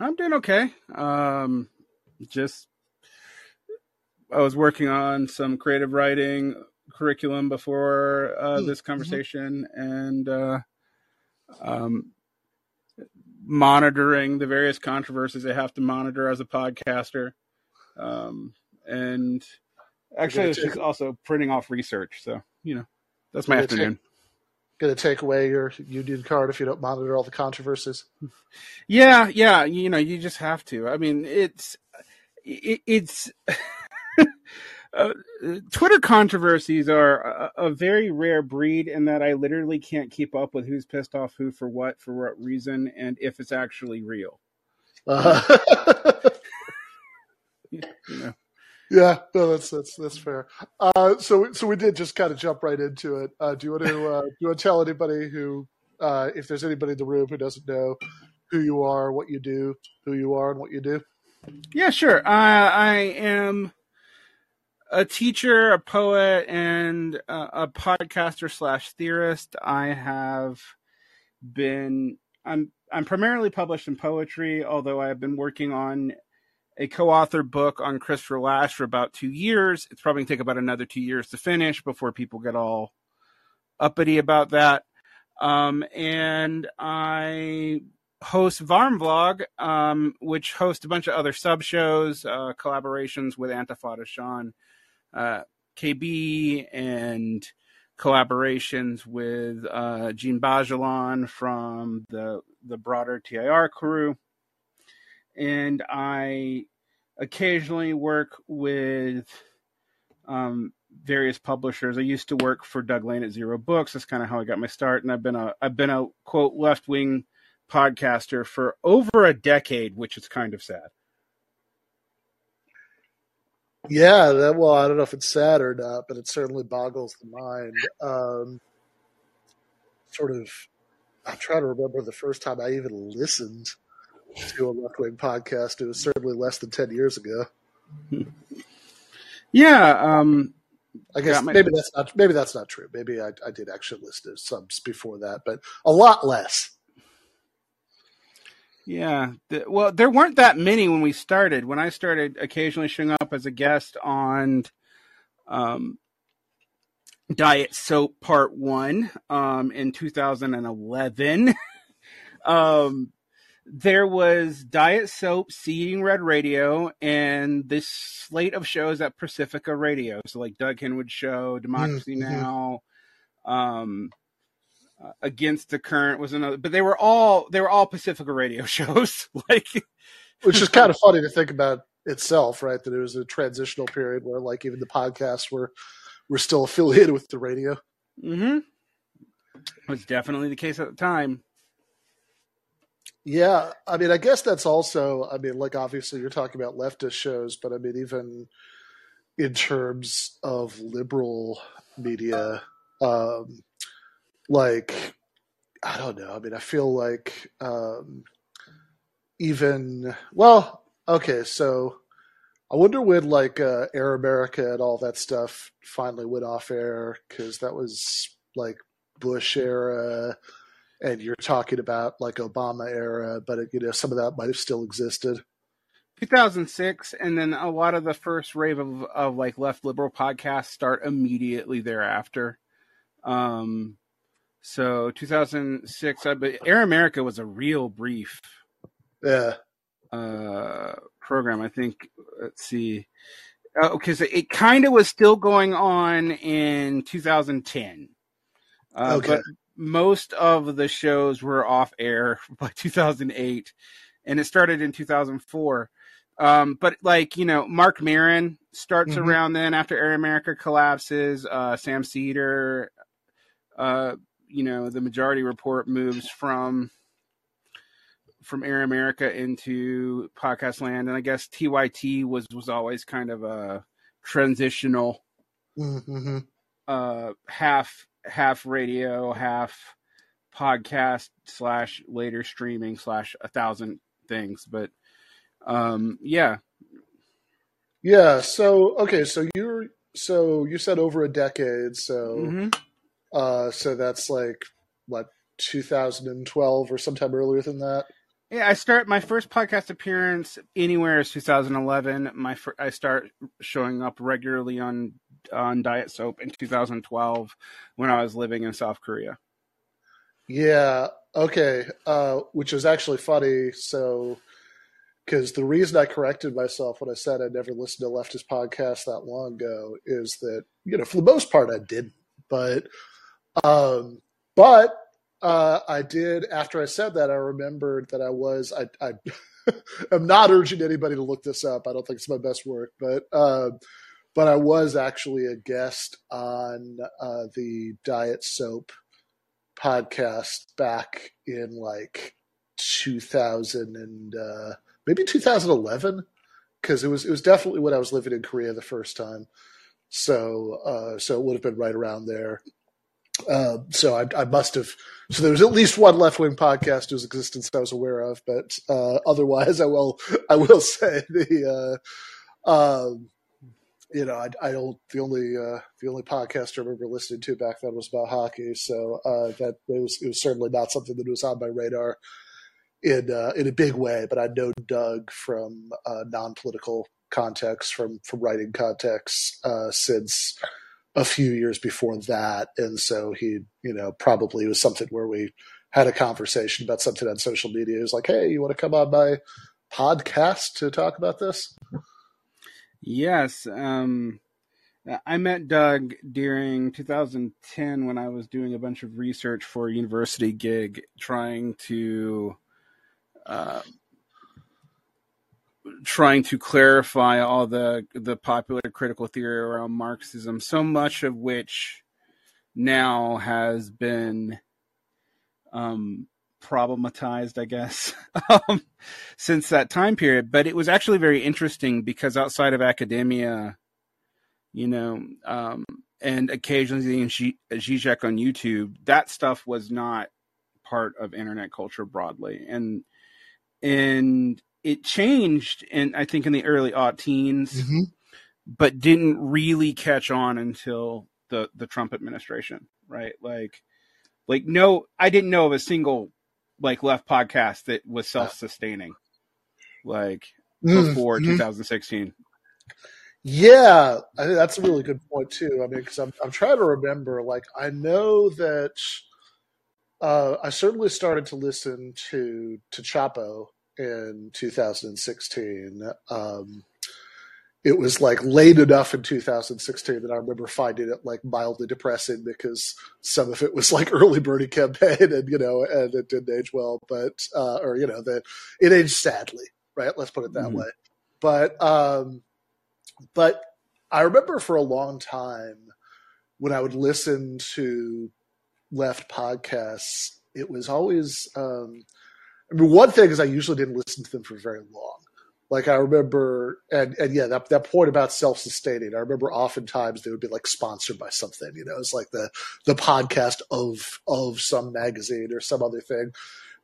I'm doing okay. Um, just I was working on some creative writing curriculum before uh, Mm, this mhm. conversation, and uh, um, monitoring the various controversies I have to monitor as a podcaster. Um, and actually, I was take- just also printing off research. So you know, that's my afternoon. Going to take away your union card if you don't monitor all the controversies. Yeah, yeah, you know, you just have to. I mean, it's it, it's uh, Twitter controversies are a, a very rare breed in that I literally can't keep up with who's pissed off who for what for what reason and if it's actually real. Uh, You know. Yeah, no, that's that's that's fair. Uh, so so we did just kind of jump right into it. Uh, do you want to uh, do you want to tell anybody who, uh, if there's anybody in the room who doesn't know who you are, what you do, who you are, and what you do? Yeah, sure. Uh, I am a teacher, a poet, and uh, a podcaster slash theorist. I have been I'm I'm primarily published in poetry, although I have been working on a co-authored book on Christopher Lasch for about two years. It's probably gonna take about another two years to finish before people get all uppity about that. Um, and I host Varn Vlog, um, which hosts a bunch of other sub shows, uh, collaborations with Antifada Sean, uh, KB, and collaborations with uh, Gene Bajalon from the the broader TIR crew. And I occasionally work with um, various publishers. I used to work for Doug Lain at Zero Books. That's kind of how I got my start. And I've been a I've been a quote left wing podcaster for over a decade, which is kind of sad. Yeah, that, well, I don't know if it's sad or not, but it certainly boggles the mind. Um, sort of, I'm trying to remember the first time I even listened to a left wing podcast. It was certainly less than 10 years ago. Yeah, um, I guess maybe that's not maybe that's not true. Maybe I, I did actually listen to subs before that, but a lot less. yeah. The, well, there weren't that many when we started. When I started, occasionally showing up as a guest on um, Diet Soap Part One um, in 2011. um, there was Diet Soap, Seeing Red Radio, and this slate of shows at Pacifica Radio. So, like Doug Henwood Show, Democracy Mhm. Now, um, uh, Against the Current was another, but they were all they were all Pacifica Radio shows. like, Which is kind of funny to think about itself, right? That it was a transitional period where like even the podcasts were were still affiliated with the radio. hmm It was definitely the case at the time. Yeah, I mean, I guess that's also. I mean, like obviously you're talking about leftist shows, but I mean even in terms of liberal media, um, like I don't know. I mean, I feel like um, even well, okay, so I wonder when like uh, Air America and all that stuff finally went off air because that was like Bush era, and you're talking about like Obama era, but you know some of that might have still existed. 2006, and then a lot of the first wave of, of like left liberal podcasts start immediately thereafter. Um, so 2006, I, but Air America was a real brief Yeah, uh, program. I think. Let's see. Okay, so it kind of was still going on in 2010. Uh, Okay. But most of the shows were off air by 2008, and it started in 2004. Um, but like you know, Marc Maron starts Mhm. around then after Air America collapses. Uh, Sam Seder, uh, you know, the Majority Report moves from from Air America into podcast land, and I guess TYT was was always kind of a transitional mm-hmm. uh, half half radio, half podcast slash later streaming slash a thousand things. But um, yeah, yeah. So okay, so you're so you said over a decade, so Mhm. uh, so that's like what 2012 or sometime earlier than that. Yeah, I start my first podcast appearance anywhere is 2011. My fir- I start showing up regularly on on Diet Soap in 2012 when I was living in South Korea. Yeah. Okay. Uh, which is actually funny. So, because the reason I corrected myself when I said I never listened to leftist podcast that long ago is that you know for the most part I didn't, but um, but uh, I did after I said that I remembered that I was I I am not urging anybody to look this up. I don't think it's my best work, but. Uh, but I was actually a guest on uh, the Diet Soap podcast back in like 2000 and uh, maybe 2011 because it was it was definitely when I was living in Korea the first time. So uh, so it would have been right around there. Uh, so I, I, must have. So there was at least one left wing podcast whose existence I was aware of, but uh, otherwise, I will I will say the. Uh, um, you know, I, I, don't. The only uh, the only podcast I remember listening to back then was about hockey, so uh, that it was it was certainly not something that was on my radar in uh, in a big way. But I know Doug from uh, non political context, from from writing context, uh, since a few years before that, and so he, you know, probably was something where we had a conversation about something on social media. He was like, "Hey, you want to come on my podcast to talk about this?" Yes. Um, I met Doug during 2010 when I was doing a bunch of research for a university gig, trying to uh, trying to clarify all the the popular critical theory around Marxism. So much of which now has been um, problematized, I guess, um, since that time period. But it was actually very interesting because outside of academia, you know, um, and occasionally in Zizek on YouTube, that stuff was not part of internet culture broadly, and and it changed, and I think in the early aught teens, mm-hmm. but didn't really catch on until the the Trump administration, right? Like, like no, I didn't know of a single like left podcast that was self sustaining, like mm, before mm-hmm. 2016. Yeah, I think that's a really good point too. I mean, because I'm I'm trying to remember. Like, I know that uh, I certainly started to listen to to Chapo in 2016. Um, it was like late enough in 2016 that I remember finding it like mildly depressing because some of it was like early Bernie campaign and you know and it didn't age well, but uh, or you know that it aged sadly, right? Let's put it that mm-hmm. way. But um, but I remember for a long time when I would listen to left podcasts, it was always um, I mean one thing is I usually didn't listen to them for very long like I remember, and and yeah, that that point about self sustaining. I remember oftentimes they would be like sponsored by something. You know, it's like the the podcast of of some magazine or some other thing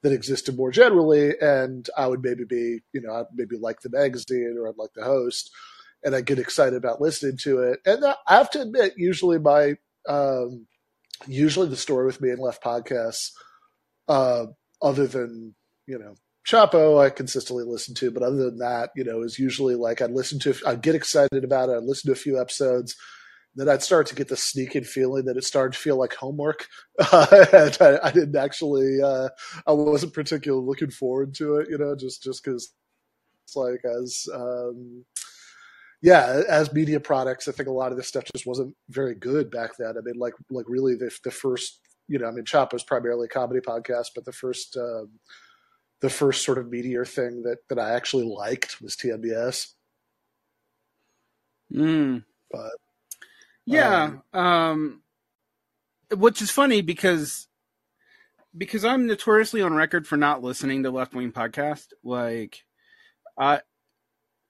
that existed more generally, and I would maybe be, you know, I'd maybe like the magazine or I'd like the host, and I get excited about listening to it. And I have to admit, usually my um, usually the story with me and left podcasts, uh, other than you know Chapo I consistently listen to, but other than that, you know, is usually like I'd listen to, I'd get excited about it, I'd listen to a few episodes, then I'd start to get the sneaking feeling that it started to feel like homework. And I, I, didn't actually, uh, I wasn't particularly looking forward to it, you know, just just because it's like as, um, yeah, as media products, I think a lot of this stuff just wasn't very good back then. I mean, like like really the the first, you know, I mean, Chapo's primarily a comedy podcast, but the first. Um, the first sort of meteor thing that that I actually liked was TMBS. Mm. But yeah, um, um, which is funny because because I'm notoriously on record for not listening to left wing podcast. Like, I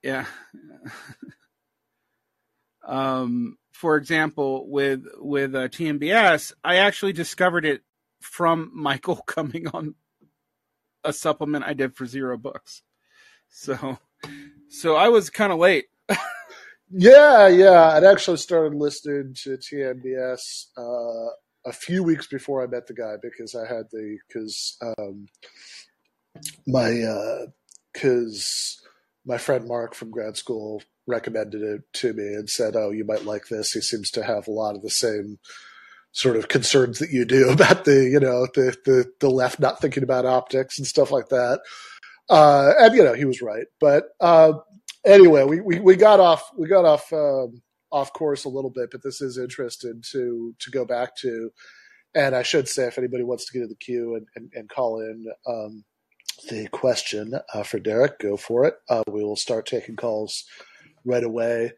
yeah. um, for example, with with uh, TMBS, I actually discovered it from Michael coming on a supplement I did for zero books. So, so I was kind of late. yeah, yeah. I'd actually started listening to TMBS uh, a few weeks before I met the guy because I had the because um, my because uh, my friend Mark from grad school recommended it to me and said, "Oh, you might like this. He seems to have a lot of the same." Sort of concerns that you do about the you know the the, the left not thinking about optics and stuff like that. Uh, and you know he was right. But uh, anyway we, we, we got off we got off um, off course a little bit but this is interesting to to go back to. And i should say if anybody wants to get in the queue and, and, and call in um, the question uh, for Derick go for it. Uh, we will start taking calls right away.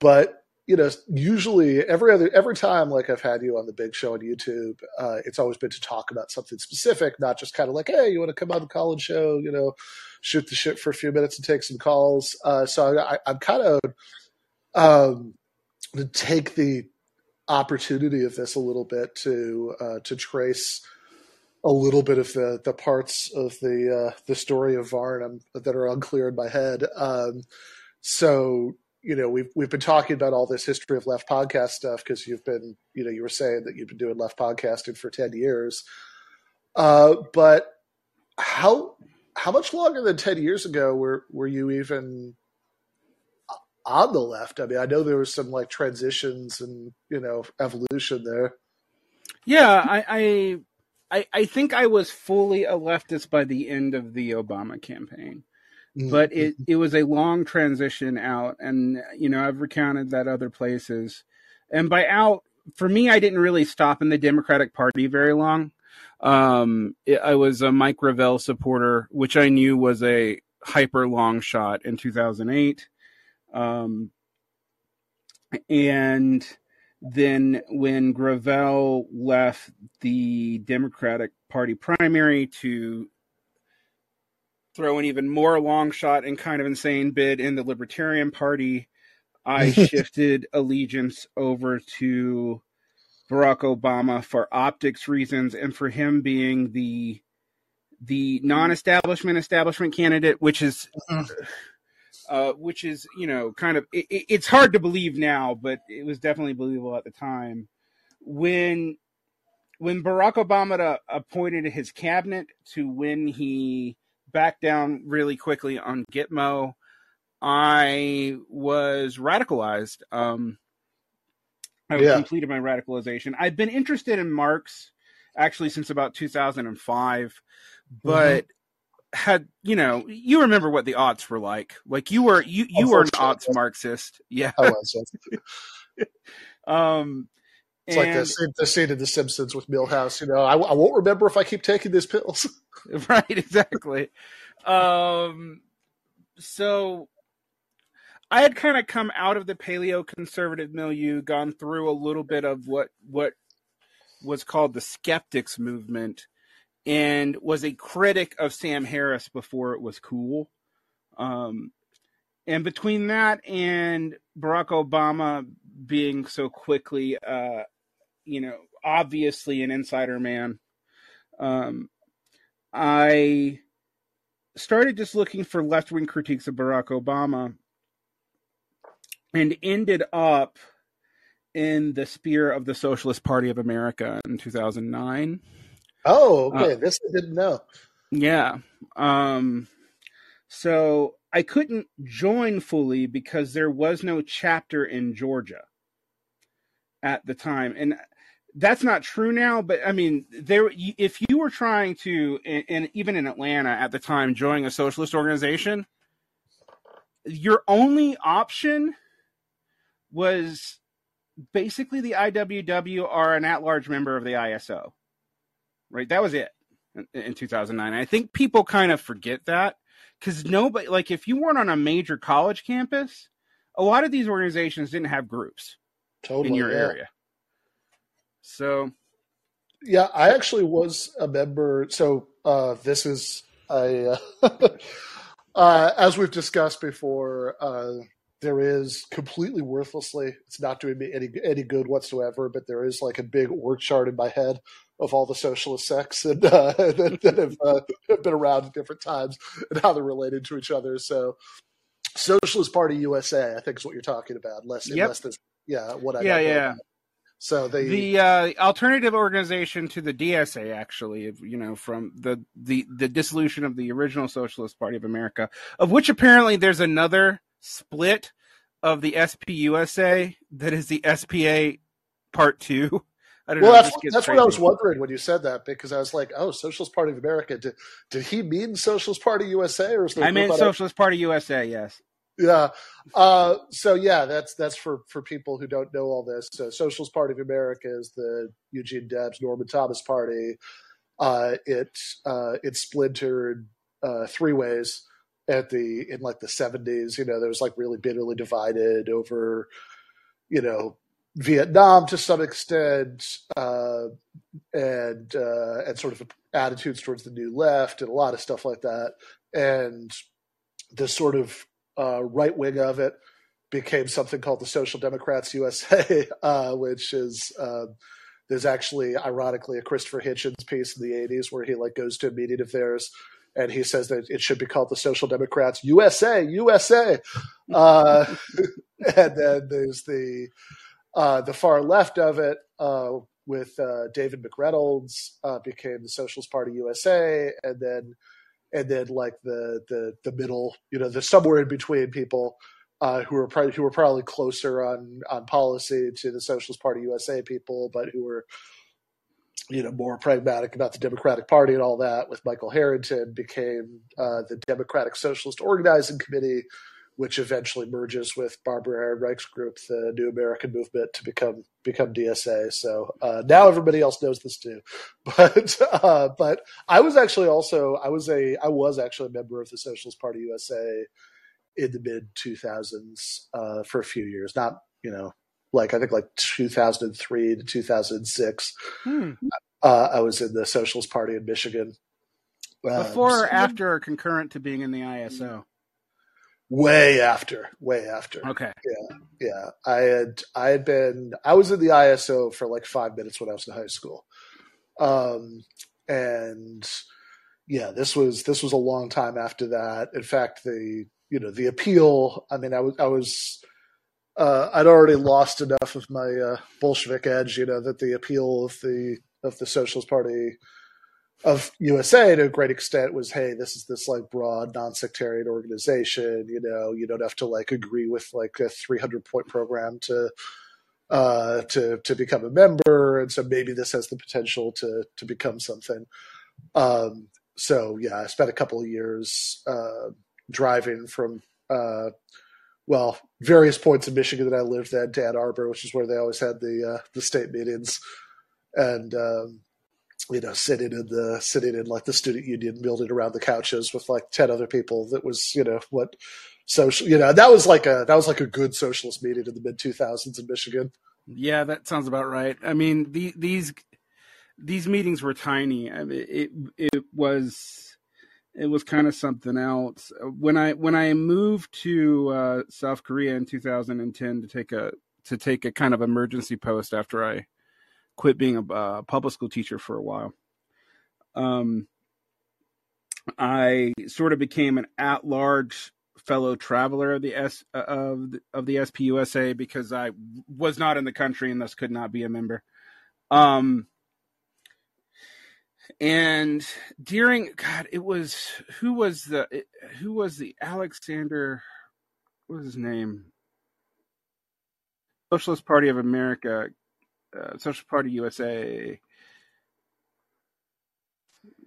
But you know, usually every other every time like I've had you on the big show on YouTube, uh, it's always been to talk about something specific, not just kind of like, hey, you want to come on the Callin show, you know, shoot the shit for a few minutes and take some calls. Uh, so I, am kind of um, to take the opportunity of this a little bit to uh, to trace a little bit of the the parts of the uh, the story of Varn that are unclear in my head. Um, so you know we've we've been talking about all this history of left podcast stuff because you've been you know you were saying that you've been doing left podcasting for 10 years. Uh, but how how much longer than 10 years ago were were you even on the left? I mean i know there was some like transitions and you know evolution there. Yeah i i i think i was fully a leftist by the end of the obama campaign Mm-hmm. but it it was a long transition out and you know i've recounted that other places. And by out for me i didn't really stop in the democratic party very long. Um, it, i was a mike gravel supporter which i knew was a hyper long shot in 2008 um, and then when gravel left the democratic party primary to throw an even more long shot and kind of insane bid in the Libertarian Party, I shifted allegiance over to Barack Obama for optics reasons and for him being the the non-establishment establishment candidate, which is mm-hmm. uh, which is you know kind of it, it's hard to believe now, but it was definitely believable at the time when when Barack Obama appointed his cabinet to when he back down really quickly on Gitmo. I was radicalized. Um, I yeah. completed my radicalization. I've been interested in Marx actually since about 2005, but mm-hmm. had you know you remember what the aughts were like? Like you were you you were an aughts Marxist, yeah. I was. um, it's and, like the scene, the scene in The Simpsons with Milhouse. You know, I, I won't remember if I keep taking these pills. right, exactly. um, so I had kind of come out of the paleo conservative milieu, gone through a little bit of what what was called the skeptics movement, and was a critic of Sam Harris before it was cool. Um, and between that and Barack Obama being so quickly uh, you know, obviously an insider man. Um, I started just looking for left wing critiques of Barack Obama and ended up in the spear of the Socialist Party of America in 2009. Oh, okay. Uh, this I didn't know. Yeah. Um, so I couldn't join fully because there was no chapter in Georgia at the time. And that's not true now, but I mean, there. If you were trying to, and even in Atlanta at the time, join a socialist organization, your only option was basically the IWW or an at-large member of the ISO. Right, that was it in 2009. I think people kind of forget that because nobody, like, if you weren't on a major college campus, a lot of these organizations didn't have groups totally, in your yeah. area. So, yeah, I actually was a member. So uh, this is a uh, uh, as we've discussed before. Uh, there is completely worthlessly. It's not doing me any any good whatsoever. But there is like a big org chart in my head of all the socialist sects and uh, that, that have, uh, have been around at different times and how they're related to each other. So, Socialist Party USA, I think is what you're talking about. Less, yep. unless there's yeah, what I yeah yeah. So they the uh, alternative organization to the DSA, actually, you know, from the, the the dissolution of the original Socialist Party of America, of which apparently there's another split of the SPUSA that is the SPA Part Two. I don't well, know. That's, that's what I was wondering when you said that because I was like, "Oh, Socialist Party of America." Did did he mean Socialist Party USA or? I meant Socialist Party USA. Yes. Yeah. Uh, so yeah, that's that's for for people who don't know all this. So Socialist Party of America is the Eugene Debs Norman Thomas Party. Uh, it uh, it splintered uh, three ways at the in like the seventies. You know, there was like really bitterly divided over, you know, Vietnam to some extent, uh, and uh, and sort of attitudes towards the new left and a lot of stuff like that. And the sort of uh, right wing of it became something called the Social Democrats USA, uh, which is um, there's actually ironically a Christopher Hitchens piece in the '80s where he like goes to a meeting of theirs and he says that it should be called the Social Democrats USA, USA. Uh, and then there's the uh, the far left of it uh, with uh, David McReynolds uh, became the Socialist Party USA, and then and then like the the the middle, you know, the somewhere in between people uh, who were who were probably closer on on policy to the Socialist Party USA people, but who were you know more pragmatic about the Democratic Party and all that. With Michael Harrington became uh, the Democratic Socialist Organizing Committee, which eventually merges with Barbara Ehrenreich's group, the New American Movement, to become become DSA. So uh, now everybody else knows this too. But uh, but I was actually also I was a I was actually a member of the Socialist Party USA in the mid two thousands uh, for a few years. Not you know like I think like two thousand three to two thousand six. Hmm. Uh, I was in the Socialist Party in Michigan. Before or after or concurrent to being in the ISO? Way after way after. Okay. Yeah yeah. I had i had been i was in the iso for like five minutes when i was in high school. Um and yeah this was this was a long time after that. In fact the you know the appeal i mean i was i was uh, I'd already lost enough of my uh, Bolshevik edge, you know, that the appeal of the of the Socialist Party of USA to a great extent was, hey, this is this like broad non-sectarian organization. You know, you don't have to like agree with like a 300 point program to uh, to to become a member, and so maybe this has the potential to to become something. Um, so yeah, I spent a couple of years uh, driving from uh, well various points in Michigan that I lived at to Ann Arbor, which is where they always had the uh, the state meetings, and um, you know, sitting in the sitting in like the student union building around the couches with like ten other people. That was, you know, what social, you know, that was like a that was like a good socialist meeting in the mid two thousands in Michigan. Yeah, that sounds about right. I mean, the, these these meetings were tiny. I mean, it it was it was kind of something else. When I when I moved to uh, South Korea in 2010 to take a to take a kind of emergency post after I quit being a public school teacher for a while. Um, I sort of became an at-large fellow traveler of the S uh, of the, of the SPUSA because I was not in the country and thus could not be a member. Um, and during God, it was who was the who was the Alexander? What was his name? Socialist Party of America uh, Social Party USA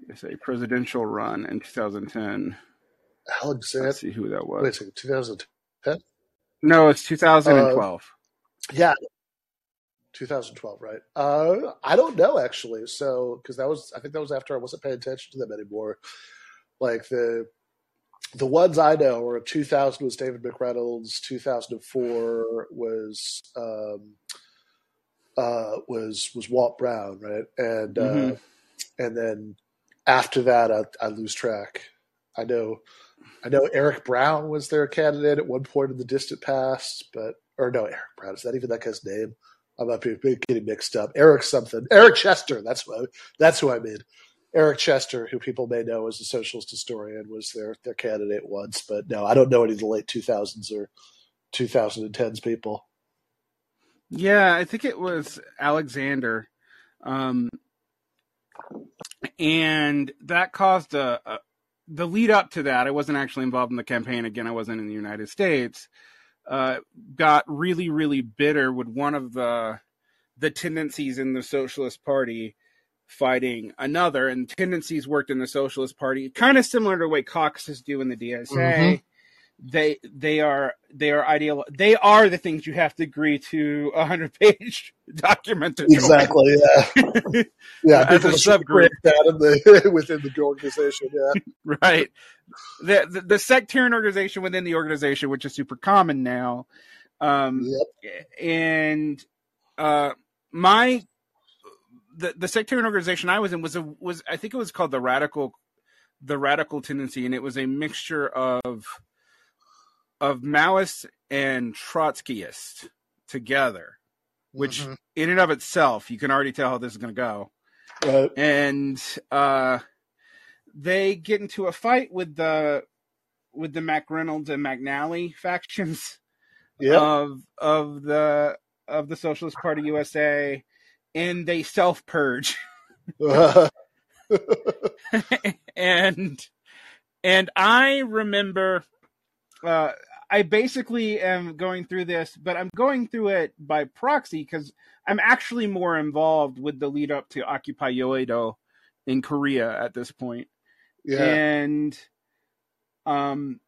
USA presidential run in 2010. Alexander. Let's see who that was. Wait a second, 2010? No, it's 2012. Uh, yeah, 2012, right? Uh, I don't know actually. So, because that was, I think that was after I wasn't paying attention to them anymore. Like the the ones I know are 2000 was David McReynolds, 2004 was um, uh, was was Walt Brown, right? And uh, mm-hmm. uh, and then after that, I, I, lose track. I know, I know Eric Brown was their candidate at one point in the distant past, but or no, Eric Brown is that even that guy's name? I might be getting mixed up. Eric something, Eric Chester. That's what that's who I mean. Eric Chester, who people may know as a socialist historian, was their their candidate once, but no, I don't know any of the late two thousands or two thousand and tens people. Yeah, I think it was Alexander. Um, and that caused a, a, the lead up to that. I wasn't actually involved in the campaign. Again, I wasn't in the United States. Uh, got really, really bitter with one of the the tendencies in the Socialist Party fighting another, and tendencies worked in the Socialist Party, kind of similar to the way caucuses do in the DSA. Mm-hmm they they are they are ideal they are the things you have to agree to a hundred page document exactly yeah. Yeah as a subgroup. that in the within the organization yeah. Right. The, the, the sectarian organization within the organization which is super common now um yep. and uh my the the sectarian organization I was in was a was I think it was called the radical the radical tendency and it was a mixture of of Maoist and Trotskyist together, which mm-hmm. in and of itself, you can already tell how this is going to go. And uh, they get into a fight with the with the McReynolds and McNally factions of of the of the Socialist Party USA, and they self purge. and and I remember uh, I basically am going through this, but I'm going through it by proxy because I'm actually more involved with the lead up to Occupy Yeouido in Korea at this point. Yeah. And um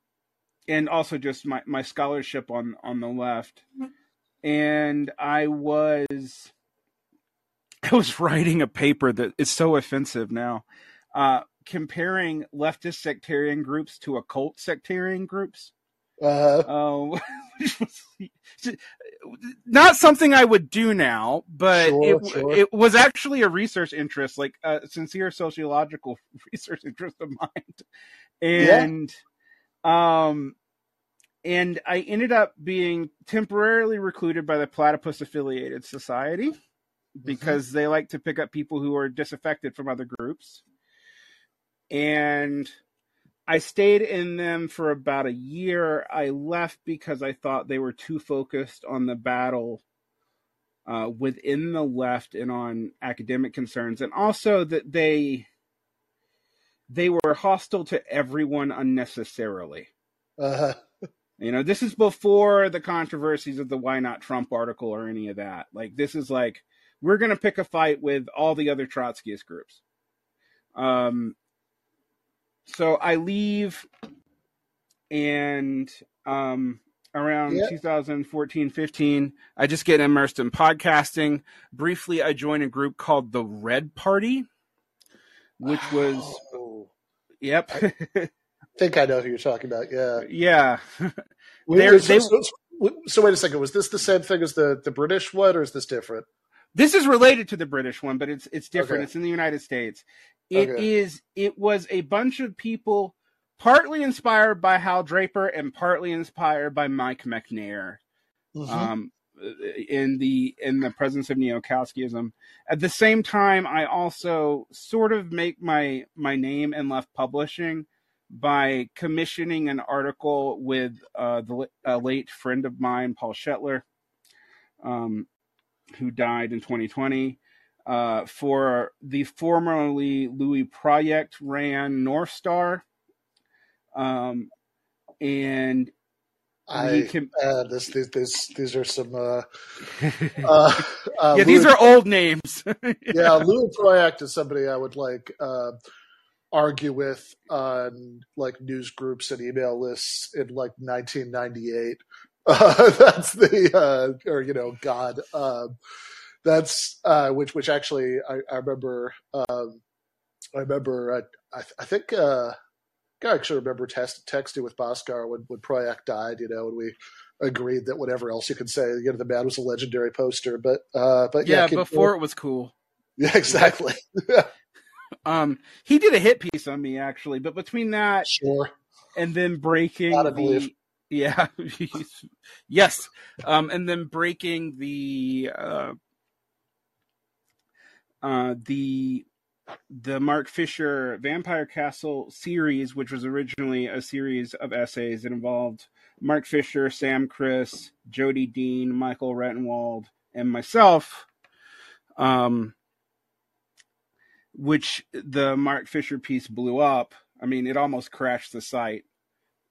and also just my, my scholarship on on the left. And I was I was writing a paper that is so offensive now. Uh comparing leftist sectarian groups to occult sectarian groups. Uh-huh. Um, not something I would do now, but sure, it, sure. it was actually a research interest, like a sincere sociological research interest of mine. And, yeah. um, and I ended up being temporarily recruited by the Platypus Affiliated Society because mm-hmm. they like to pick up people who are disaffected from other groups. And I stayed in them for about a year. I left because I thought they were too focused on the battle uh, within the left and on academic concerns, and also that they they were hostile to everyone unnecessarily. Uh-huh. You know, this is before the controversies of the "Why Not Trump" article or any of that. Like, this is like we're going to pick a fight with all the other Trotskyist groups. Um, so I leave, and um, around yep. 2014 15 i just get immersed in podcasting. Briefly i join a group called the red party which was oh. yep. I think i know who you're talking about yeah. Yeah. They, so, so, so, wait a second was this the same thing as the the british one or is this different? This is related to the british one but it's it's different. Okay. it's in the united states it okay. is. It was a bunch of people, partly inspired by Hal Draper and partly inspired by Mike Macnair, mm-hmm. um, in the in the presence of neo-Kautskyism. At the same time, I also sort of make my my name in left publishing by commissioning an article with uh, the a late friend of mine, Paul Shetler, um, who died in 2020 uh, for the formerly Louis Proyect ran North Star. Um, and I can, uh, this, this, this, these are some. Uh, uh, uh, yeah, these are old names. yeah, Louis Proyect is somebody I would like uh, argue with on like news groups and email lists in like 1998. Uh, that's the uh, or you know God. That's uh, which which actually I, I remember. Um, I remember. Uh, I, I think uh, I actually remember test, texting with Bhaskar when when Proyect died. You know, and we agreed that whatever else you could say, you know, the man was a legendary poster. But uh, but yeah, yeah before it was cool. Yeah, exactly. um, he did a hit piece on me actually, but between that, sure, and then breaking the. Yeah, yes, um, and then breaking the uh, uh, the the Mark Fisher Vampire Castle series, which was originally a series of essays that involved Mark Fisher, Sam Kriss, Jodi Dean, Michael Rectenwald, and myself, um, which the Mark Fisher piece blew up. I mean, it almost crashed the site.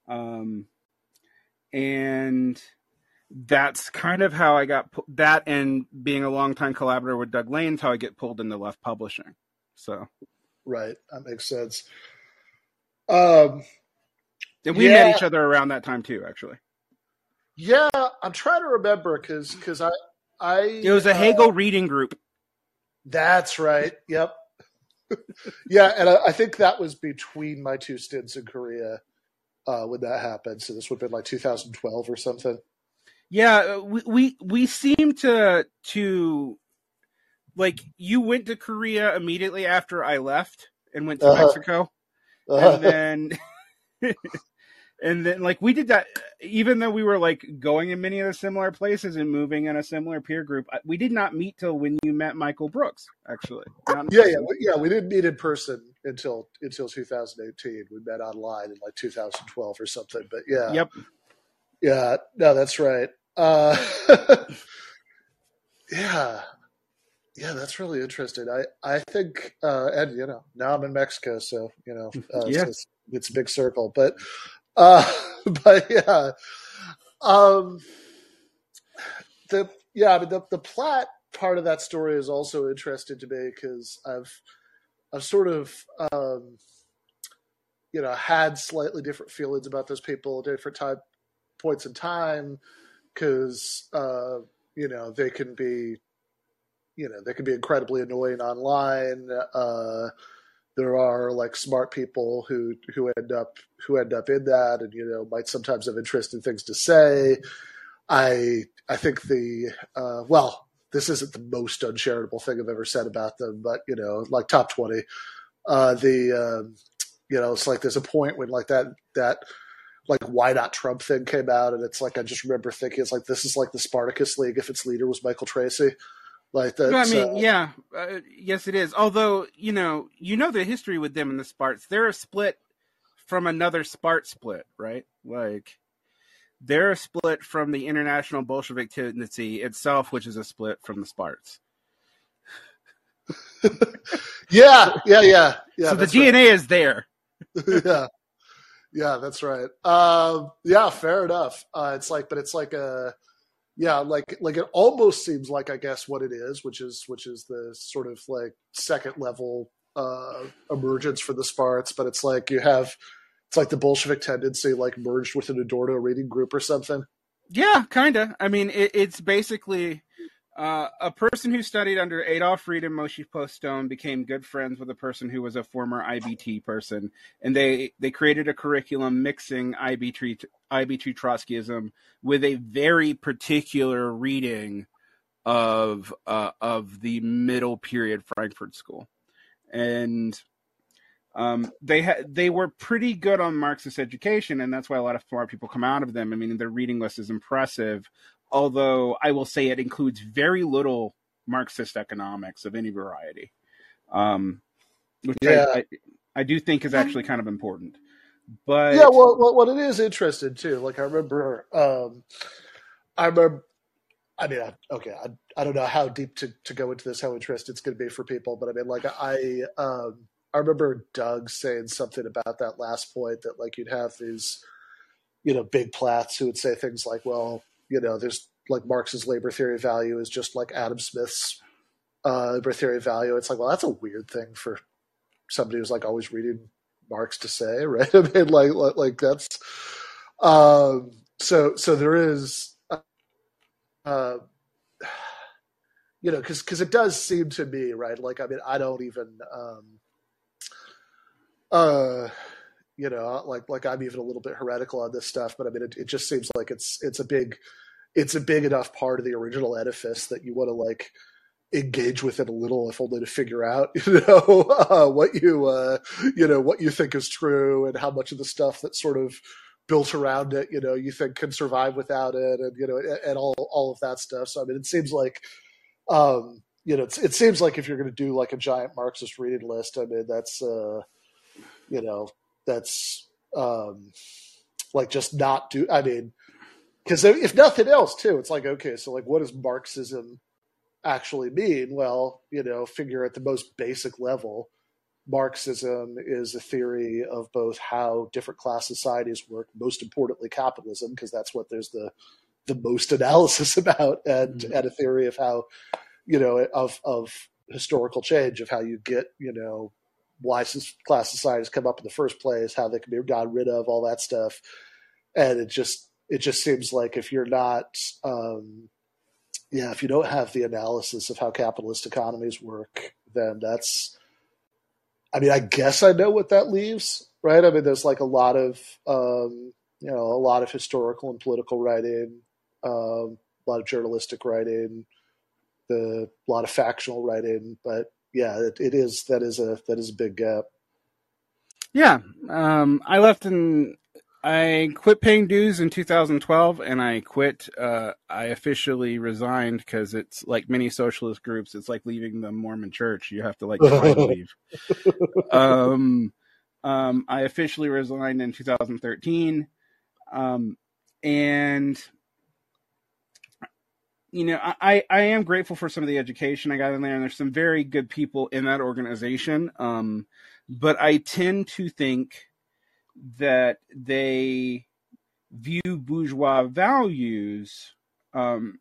Um, and that's kind of how I got that, and being a longtime collaborator with Doug Lain's how I get pulled into Left Publishing. So, right, that makes sense. Um, and we yeah. met each other around that time too, actually. Yeah, I'm trying to remember because because I I it was a uh, Hegel reading group. That's right. Yep. yeah, and I, I, think that was between my two stints in Korea uh, when that happened. So this would have been like 2012 or something. Yeah, uh, we we, we seem to to like you went to Korea immediately after I left and went to uh-huh. Mexico, uh-huh. and then and then like we did that even though we were like going in many of the similar places and moving in a similar peer group we did not meet till when you met michael brooks actually. Yeah yeah yeah we didn't meet in person until until 2018 we met online in like 2012 or something but yeah. Yep. Yeah no that's right uh yeah yeah, that's really interesting. I I think, uh, and you know, now I'm in Mexico, so you know, uh, yeah. it's, it's, a big circle. But uh, but yeah, um, the yeah, I mean the the plot part of that story is also interesting to me because I've I've sort of um, you know had slightly different feelings about those people at different time points in time because uh, you know they can be you know they can be incredibly annoying online. Uh, there are like smart people who who end up who end up in that and you know might sometimes have interesting things to say i i think the uh, well this isn't the most uncharitable thing i've ever said about them but you know like top 20 uh, the um, you know it's like there's a point when like that that like why not Trump thing came out, and it's like I just remember thinking it's like this is like the Spartacus League if its leader was Michael Tracey. Like that. I mean, uh, yeah, uh, yes, it is. Although you know, you know the history with them and the Sparts. They're a split from another Spart split, right? Like they're a split from the International Bolshevik Tendency itself, which is a split from the Sparts. yeah, yeah, yeah, yeah. So the DNA right. is there. yeah, yeah, that's right. Um, yeah, fair enough. Uh, it's like, but it's like a yeah like like it almost seems like i guess what it is which is which is the sort of like second level uh emergence for the sparts but it's like you have it's like the bolshevik tendency like merged with an adorno reading group or something yeah kind of i mean it, it's basically uh, a person who studied under Adolf Fried and Moishe Postone became good friends with a person who was a former IBT person, and they they created a curriculum mixing IBT IBT Trotskyism with a very particular reading of uh, of the middle period Frankfurt School, and um, they had they were pretty good on Marxist education, and that's why a lot of smart people come out of them. I mean, their reading list is impressive, although I will say it includes very little Marxist economics of any variety, um, which yeah. I, I, I, do think is actually kind of important. But yeah, well, well, well it is interesting too. Like I remember, um, I remember. I mean, I, okay, I, I don't know how deep to, to go into this, how interesting it's going to be for people, but I mean, like I, um, I remember Doug saying something about that last point that like you'd have these, you know, big plats who would say things like, well, you know, there's like Marx's labor theory of value is just like Adam Smith's uh, labor theory of value. It's like, well, that's a weird thing for somebody who's like always reading Marx to say, right? I mean, like, like, like that's, um, so, so there is, uh, you know, cause, cause it does seem to me, right? Like, I mean, I don't even, um, uh, you know, like like I'm even a little bit heretical on this stuff, but I mean, it, it just seems like it's it's a big it's a big enough part of the original edifice that you want to like engage with it a little, if only to figure out, you know, uh, what you uh, you know what you think is true and how much of the stuff that sort of built around it, you know, you think can survive without it, and you know, and all all of that stuff. So I mean, it seems like. Um, you know, it seems like if you're going to do like a giant Marxist reading list, I mean, that's uh, you know, that's um, like just not do. I mean, because if nothing else, too, it's like okay, so like, what does Marxism actually mean? Well, you know, figure at the most basic level, Marxism is a theory of both how different class societies work, most importantly capitalism, because that's what there's the the most analysis about, and mm-hmm. and a theory of how, you know, of of historical change of how you get, you know, why class societies come up in the first place, how they can be got rid of, all that stuff, and it just it just seems like if you're not um, yeah, if you don't have the analysis of how capitalist economies work, then that's, I mean, I guess I know what that leaves, right? I mean, there's like a lot of, um, you know, a lot of historical and political writing, um, a lot of journalistic writing, the a lot of factional writing, but yeah, it, it is that is a that is a big gap. Yeah, um, I left and I quit paying dues in 2012, and I quit. Uh, I officially resigned because it's like many socialist groups. It's like leaving the Mormon Church. You have to like leave. Um, um, I officially resigned in 2013, um, and you know, I, I am grateful for some of the education I got in there, and there's some very good people in that organization. Um, but I tend to think that they view bourgeois values um,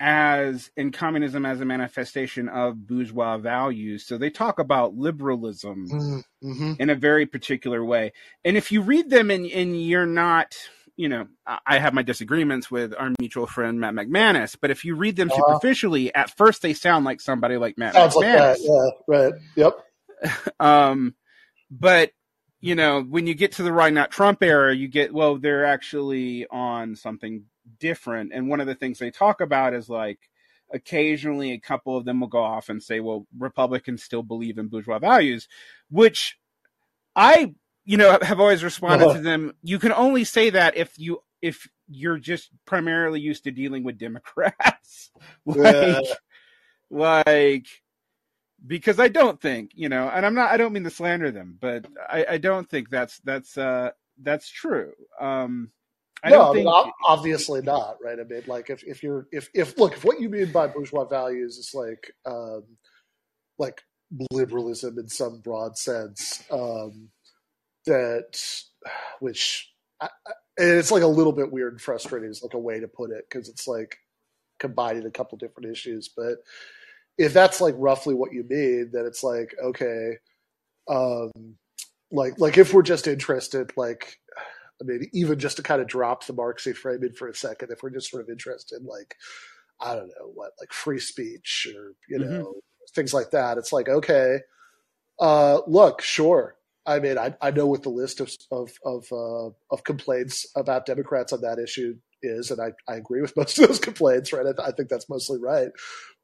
as in communism as a manifestation of bourgeois values. So they talk about liberalism mm-hmm. mm-hmm. in a very particular way. And if you read them and, and you're not, you know, I have my disagreements with our mutual friend Matt McManus, but if you read them uh-huh. superficially, at first they sound like somebody like Matt Sounds McManus. Like. Yeah, right. Yep. um, but you know, when you get to the Why not Trump era, you get, well, they're actually on something different. And one of the things they talk about is like, occasionally a couple of them will go off and say, well, Republicans still believe in bourgeois values, which I, you know, have always responded uh-huh. to them. You can only say that if you, if you're just primarily used to dealing with Democrats. like, yeah. like, because I don't think you know, and I'm not. I don't mean to slander them, but I, I don't think that's that's uh, that's true. Um, I no, think... I mean, obviously not, right? I mean, like if, if you're if if look if what you mean by bourgeois values is like um, like liberalism in some broad sense, um, that which I, it's like a little bit weird and frustrating is like a way to put it because it's like combining a couple different issues, but if that's like roughly what you mean, then it's like okay, um, like like if we're just interested, like I mean, even just to kind of drop the Marxy framing for a second, if we're just sort of interested, like I don't know what, like free speech or you mm-hmm. know things like that, it's like okay, uh, look, sure. I mean, I, I know what the list of of of, uh, of complaints about Democrats on that issue is, and I, I agree with most of those complaints, right? I, I think that's mostly right.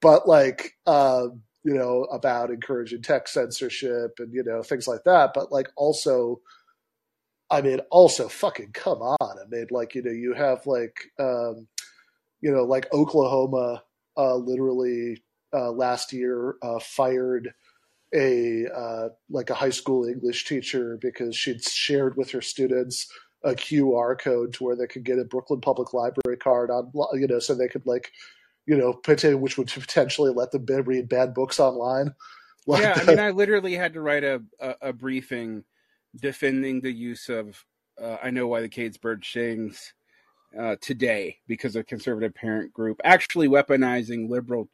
But like, um, you know, about encouraging tech censorship and, you know, things like that. But like also, I mean, also fucking come on. I mean, like, you know, you have like, um, you know, like Oklahoma uh, literally uh, last year uh, fired a uh, like a high school English teacher because she'd shared with her students a QR code to where they could get a Brooklyn Public Library card on, you know, so they could like, you know, which would potentially let them read bad books online. Like yeah, I mean, I literally had to write a, a, a briefing defending the use of uh, "I Know Why the Caged Bird Sings" uh, today because a conservative parent group actually weaponizing liberal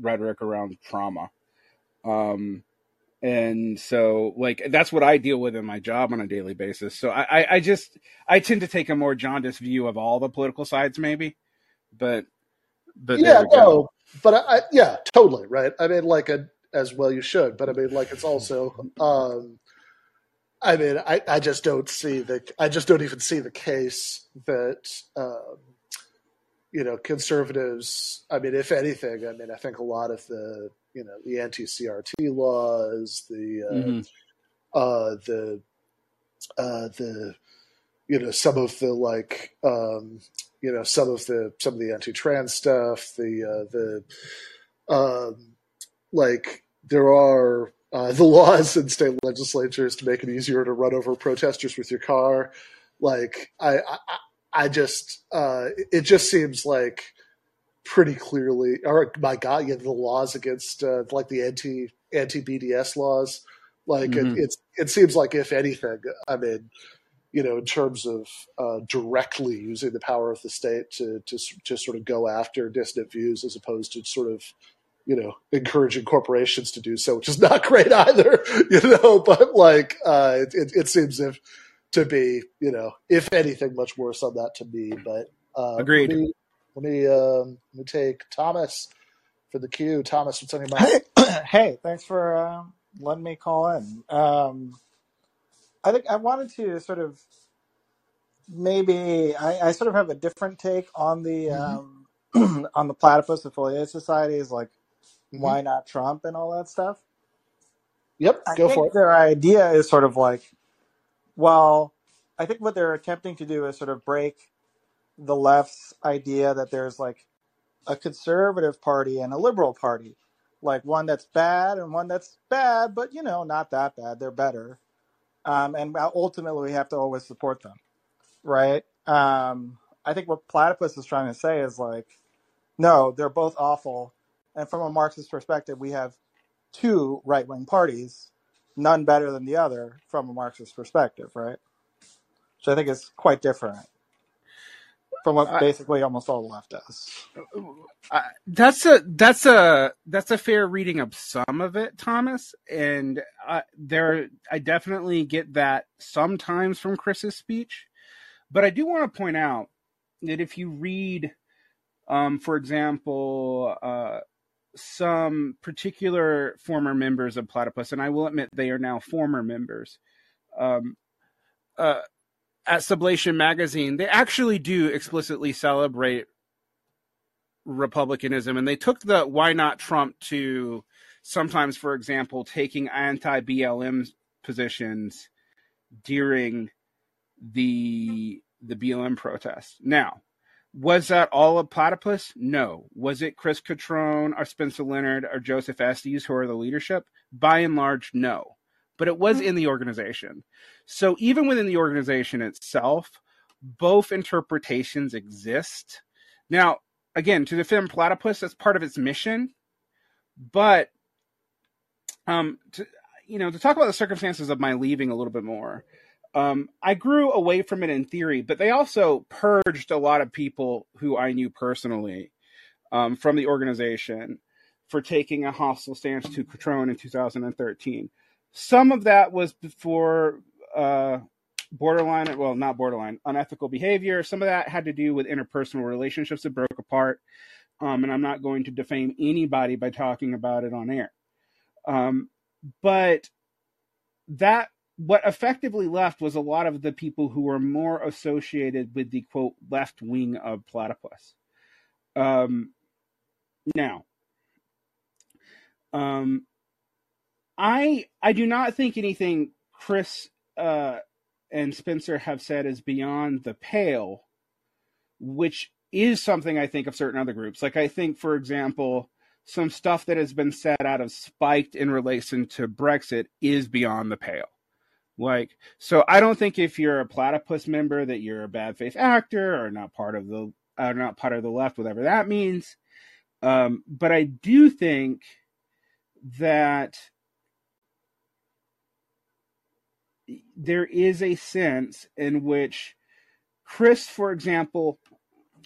rhetoric around trauma. Um, and so like that's what i deal with in my job on a daily basis. So i i just i tend to take a more jaundiced view of all the political sides maybe but but yeah no but I, yeah totally right? I mean like a, as well you should but i mean like it's also um i mean i i just don't see the i just don't even see the case that um you know conservatives i mean if anything i mean i think a lot of the you know the anti-CRT laws, the uh, mm-hmm. uh, the uh, the you know some of the like um, you know some of the some of the anti-trans stuff, the uh, the um, like there are uh, the laws in state legislatures to make it easier to run over protesters with your car. Like I I, I just uh, it just seems like pretty clearly, or my God, yeah, the laws against uh, like the anti anti BDS laws. Like mm-hmm. it, it's it seems like if anything, I mean, you know, in terms of uh, directly using the power of the state to to to sort of go after dissident views as opposed to sort of you know encouraging corporations to do so, which is not great either. You know, but like uh, it, it, it seems if to be you know if anything much worse on that to me. But uh, agreed. Let me let me, um, let me take Thomas for the queue. Thomas, what's on your mind? Hey, hey thanks for uh, letting me call in. Um, I think I wanted to sort of maybe I, I sort of have a different take on the mm-hmm. um, on the platypus affiliated societies, like mm-hmm. why not Trump and all that stuff. Yep, I go for it. Their idea is sort of like, well, I think what they're attempting to do is sort of break the left's idea that there's like a conservative party and a liberal party, like one that's bad and one that's bad, but you know, not that bad. They're better. Um, and ultimately, we have to always support them, right? Um, I think what Platypus is trying to say is like, no, they're both awful. And from a Marxist perspective, we have two right wing parties, none better than the other from a Marxist perspective, right? Which I think is quite different from what basically almost all the left does. that's a that's a that's a fair reading of some of it, Thomas. And uh, there, I definitely get that sometimes from Chris's speech. But I do want to point out that if you read, um, for example, uh, some particular former members of Platypus, and I will admit they are now former members. Um, uh, at Sublation magazine, they actually do explicitly celebrate republicanism, and they took the "Why not Trump" to sometimes, for example, taking anti BLM positions during the the BLM protest. Now, was that all of Platypus? No. Was it Chris Cutrone or Spencer Leonard or Joseph Estes who are the leadership? By and large, no but it was mm-hmm. in the organization. So even within the organization itself, both interpretations exist. Now, again, to defend platypus, that's part of its mission. But um, to, you know, to talk about the circumstances of my leaving a little bit more, um, I grew away from it in theory, but they also purged a lot of people who I knew personally um, from the organization for taking a hostile stance to Cutrone in 2013. Some of that was for uh, borderline, well, not borderline, unethical behavior. Some of that had to do with interpersonal relationships that broke apart. Um, and I'm not going to defame anybody by talking about it on air. Um, but that what effectively left was a lot of the people who were more associated with the quote left wing of platypus. Um, now, um, I I do not think anything Chris uh, and Spencer have said is beyond the pale, which is something I think of certain other groups. Like I think, for example, some stuff that has been said out of spiked in relation to Brexit is beyond the pale. Like, so I don't think if you're a platypus member that you're a bad faith actor or not part of the or not part of the left, whatever that means. Um, but I do think that there is a sense in which Chris, for example,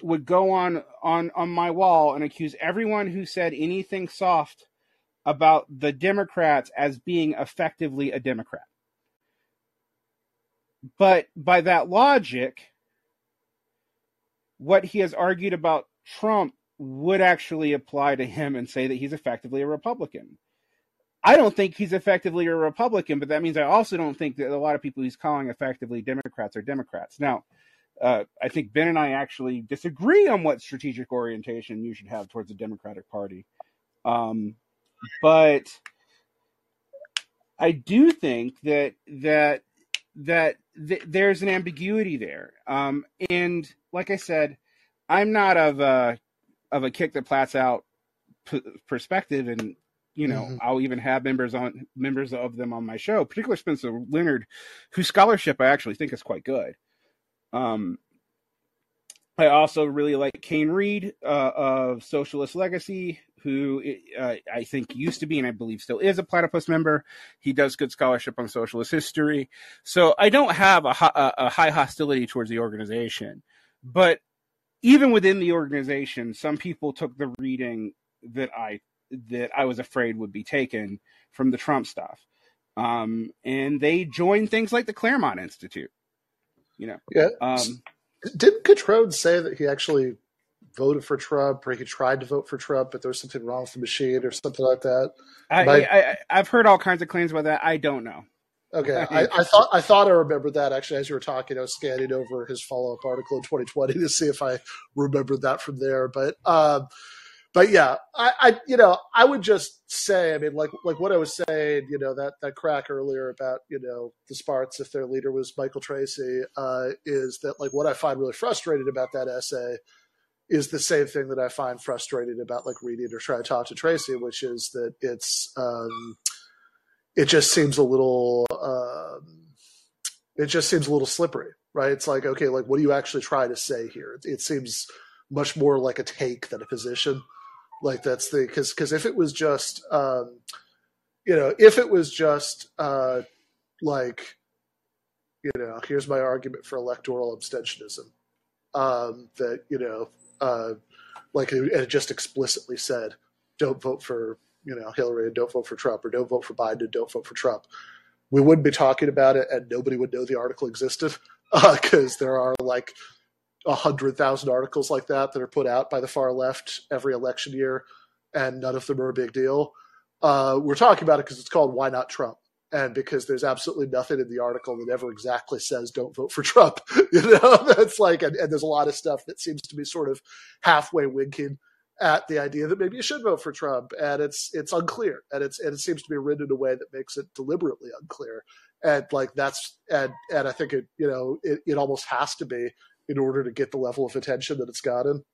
would go on on on my wall and accuse everyone who said anything soft about the Democrats as being effectively a Democrat. But by that logic, what he has argued about Trump would actually apply to him and say that he's effectively a Republican. I don't think he's effectively a Republican, but that means I also don't think that a lot of people he's calling effectively Democrats are Democrats. Now, uh, I think Ben and I actually disagree on what strategic orientation you should have towards the Democratic Party. Um, but I do think that that that th- there's an ambiguity there. Um, and like I said, I'm not of a of a kick that plats out p- perspective, and you know, mm-hmm. I'll even have members on members of them on my show, particularly Spencer Leonard, whose scholarship I actually think is quite good. Um, I also really like Kane Read uh, of Socialist Legacy, who uh, I think used to be and I believe still is a platypus member. He does good scholarship on socialist history. So I don't have a, a high hostility towards the organization. But even within the organization, some people took the reading that I that I was afraid would be taken from the Trump stuff. Um, and they joined things like the Claremont Institute. You know, yeah. Um, didn't Cutrone say that he actually voted for Trump or he tried to vote for Trump, but there was something wrong with the machine or something like that? I, I, I, have heard all kinds of claims about that. I don't know. Okay, I, I, thought I thought I remembered that actually as you were talking. I was scanning over his follow up article in 2020 to see if I remembered that from there. But um, but yeah, I, I you know I would just say I mean like like what I was saying you know that that crack earlier about you know the Sparts if their leader was Michael Tracey, uh, is that like what I find really frustrating about that essay is the same thing that I find frustrating about like reading or trying to talk to Tracey, which is that it's um, it just seems a little um, it just seems a little slippery, right? It's like okay, like what do you actually try to say here? It, it seems much more like a take than a position like that's the because because if it was just um, you know if it was just uh, like you know here's my argument for electoral abstentionism um, that you know uh, like it, it just explicitly said don't vote for you know Hillary and don't vote for Trump or don't vote for Biden and don't vote for Trump. We wouldn't be talking about it and nobody would know the article existed because uh, there are like hundred thousand articles like that that are put out by the far left every election year, and none of them are a big deal. Uh, we're talking about it because it's called "Why Not Trump," and because there's absolutely nothing in the article that ever exactly says "Don't vote for Trump." you know, that's like, and, and there's a lot of stuff that seems to be sort of halfway winking at the idea that maybe you should vote for Trump, and it's it's unclear, and it's and it seems to be written in a way that makes it deliberately unclear, and like that's and and I think it you know it, it almost has to be in order to get the level of attention that it's gotten?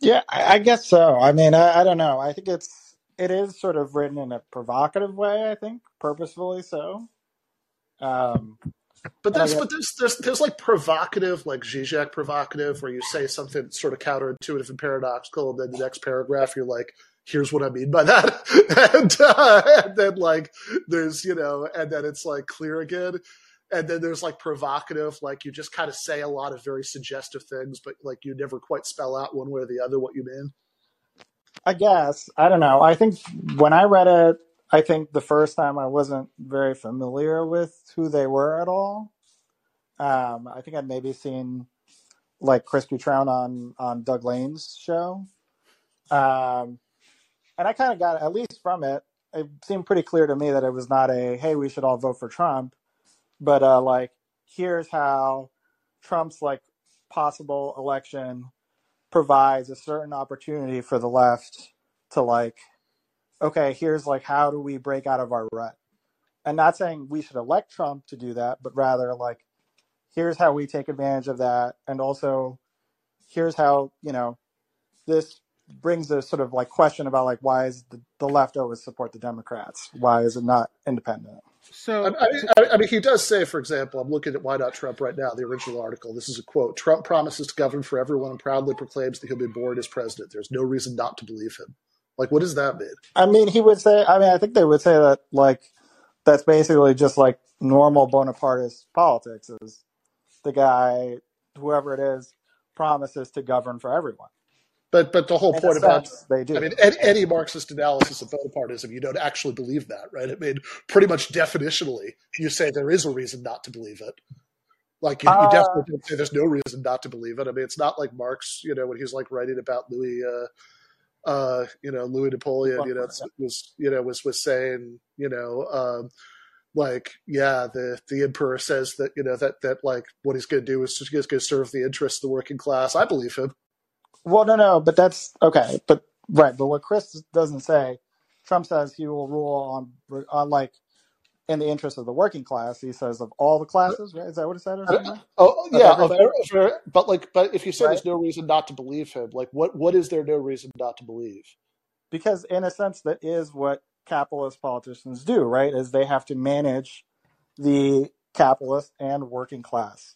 Yeah, I, I guess so. I mean, I, I don't know. I think it's it is sort of written in a provocative way. I think purposefully so. Um, but there's but there's, there's there's like provocative, like Zizek provocative, where you say something sort of counterintuitive and paradoxical, and then the next paragraph you're like, "Here's what I mean by that," and, uh, and then like there's you know, and then it's like clear again and then there's like provocative like you just kind of say a lot of very suggestive things but like you never quite spell out one way or the other what you mean? I guess. I don't know. I think when i read it i think the first time i wasn't very familiar with who they were at all. Um, i think i'd maybe seen like chris Cutrone on on doug Lain's show. Um, and i kind of got at least from it it seemed pretty clear to me that it was not a hey we should all vote for trump but uh, like here's how Trump's like possible election provides a certain opportunity for the left to like okay here's like how do we break out of our rut? And not saying we should elect trump to do that but rather like here's how we take advantage of that. And also here's how you know this brings a sort of like question about like why is the, the left always support the democrats? Why is it not independent so, I, I, I, mean, he does say, for example, I'm looking at Why Not Trump right now, the original article. This is a quote Trump promises to govern for everyone and proudly proclaims that he'll be born as president. There's no reason not to believe him. Like, what does that mean? I mean, he would say, I mean, I think they would say that, like, that's basically just like normal Bonapartist politics is the guy, whoever it is, promises to govern for everyone. But but the whole In point about they do. I mean, any, any Marxist analysis of Bonapartism, you don't actually believe that, right? I mean, pretty much definitionally, you say there is a reason not to believe it. Like you, uh, you definitely don't say there's no reason not to believe it. I mean, it's not like Marx, you know, when he's like writing about Louis, uh, uh, you know, Louis Napoleon, you know, was you know was was saying, you know. Um, like yeah the the emperor says that you know that that like what he's going to do is he's going to serve the interests of the working class i believe him well, no, no, but that's okay. But right, but what Chris doesn't say, Trump says he will rule on on like in the interest of the working class. He says of all the classes. Right? Is that what it said? Or something? Oh, oh, yeah. Of of but like, but if you say right? there's no reason not to believe him, like, what what is there no reason not to believe? Because in a sense, that is what capitalist politicians do. Right? Is they have to manage the capitalist and working class,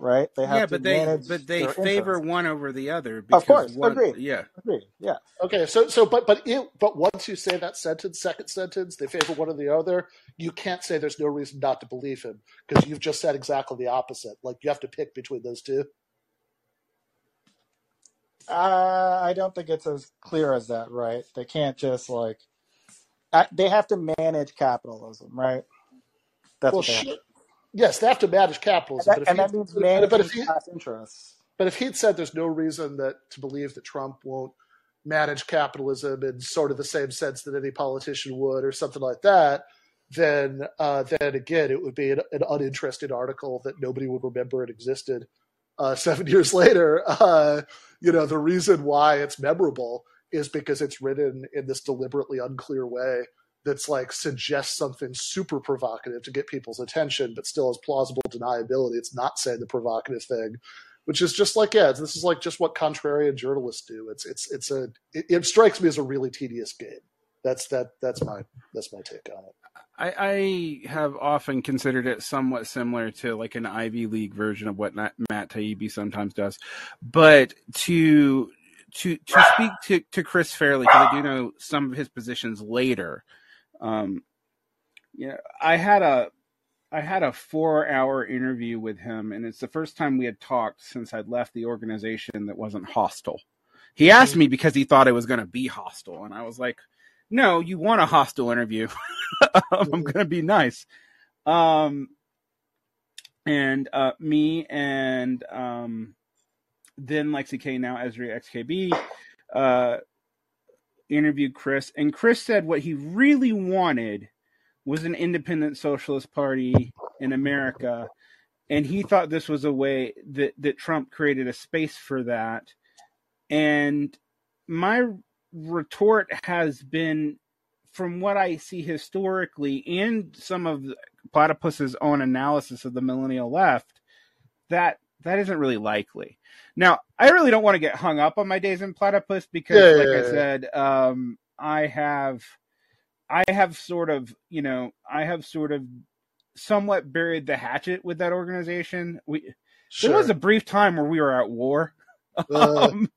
right? They have yeah, to but they manage but they their favor interests. one over the other because Of course, one agreed, yeah. agreed. Yeah, Okay, so so but but it, but once you say that sentence, second sentence, they favor one or the other. You can't say there's no reason not to believe him because you've just said exactly the opposite. Like you have to pick between those two. uh, I don't think it's as clear as that, right? They can't just like I, they have to manage capitalism, right? That's Well, what they have. shit. Yes, they have to manage And capitalism, that, but if and that means managing if he class interests. but if he'd said there's no reason that to believe that Trump won't manage capitalism in sort of the same sense that any politician would, or something like that, then uh, then again it would be an, an uninteresting article that nobody would remember it existed. Uh, seven years later, uh, you know the reason why it's memorable is because it's written in this deliberately unclear way that's like suggests something super provocative to get people's attention, but still has plausible deniability. It's not saying the provocative thing, which is just like yeah, this is like just what contrarian journalists do. It's it's it's a it, it strikes me as a really tedious game. That's that that's my that's my take on it. I, I have often considered it somewhat similar to like an Ivy League version of what Matt, Taibbi sometimes does, but to to to speak to, to Chris fairly because I do know some of his positions later. Um, yeah, I had a I had a four hour interview with him, and it's the first time we had talked since I'd left the organization that wasn't hostile. He asked me because he thought it was going to be hostile, and I was like, "No, you want a hostile interview? I'm going to be nice." Um, and uh, me and um, then Lexi K, now Ezra XKB, uh, interviewed Chris, and Chris said what he really wanted was an independent socialist party in America, and he thought this was a way that that Trump created a space for that. And my retort has been, from what I see historically, and some of Platypus's own analysis of the millennial left, that that isn't really likely. Now, I really don't want to get hung up on my days in Platypus because, Yeah, like yeah, I yeah. said, um, I have, I have sort of, you know, I have sort of somewhat buried the hatchet with that organization. We Sure. there was a brief time where we were at war, Uh, um,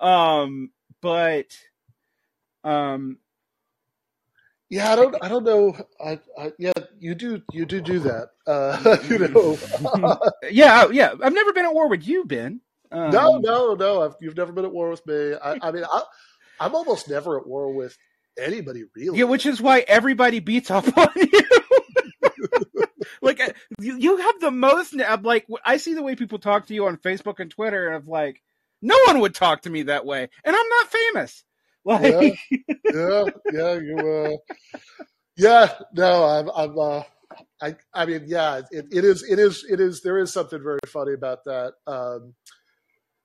um, but um, yeah, I don't I don't know. I, I yeah, you do you do do that. Uh, you know. yeah, yeah, I've never been at war with you, Ben. Um, no, no, no. I've, you've never been at war with me. I, I mean, I, I'm almost never at war with anybody really. Yeah, which is why everybody beats up on you. like uh, you, you have the most. I'm like I see the way people talk to you on Facebook and Twitter of like no one would talk to me that way, and I'm not famous. Like yeah, yeah, you. Uh, yeah, no, I'm. I'm. Uh, I. I mean, yeah, it, it is. It is. It is. There is something very funny about that. Um,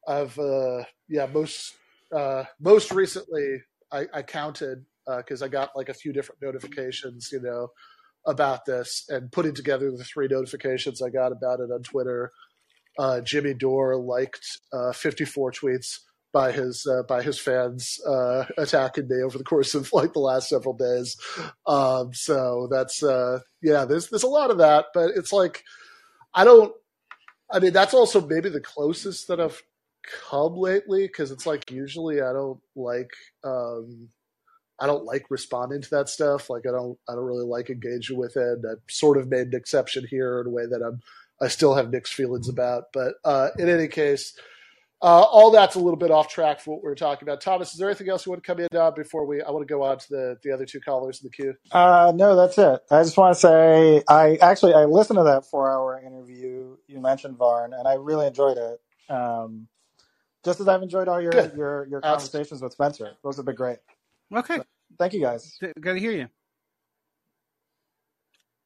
I've. Uh, yeah, most. Uh, most recently, I, I counted because I got like a few different notifications, you know, about this, and putting together the three notifications I got about it on Twitter. Uh, Jimmy Dore liked uh, 54 tweets by his uh, by his fans uh, attacking me over the course of like the last several days. Um, so that's uh, yeah, there's there's a lot of that, but it's like I don't. I mean, that's also maybe the closest that I've come lately because it's like usually I don't like um, I don't like responding to that stuff. Like I don't I don't really like engaging with it. I've sort of made an exception here in a way that I'm I still have mixed feelings about. But uh, in any case. Uh, all that's a little bit off track for what we are talking about. Thomas, is there anything else you want to come in on before we? I want to go on to the, the other two callers in the queue. Uh, no, that's it. I just want to say I actually I listened to that four hour interview you mentioned, Varn, and I really enjoyed it. Um, just as I've enjoyed all your Good. your your conversations with Spencer. Those have been great. okay, Thank you guys. good to hear you.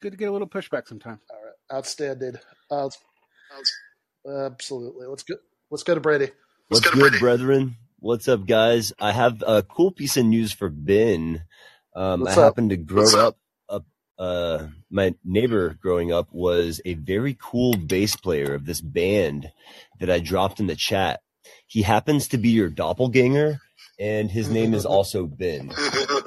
Good to get a little pushback sometime. All right, outstanding. Uh, let's- absolutely. Let's go. Let's go to Brady. What's good, brethren? What's up, guys? I have a cool piece of news for Ben. Um, What's I up? happened to grow up, up, uh, my neighbor growing up was a very cool bass player of this band that I dropped in the chat He happens to be your doppelganger, and his name is also Ben.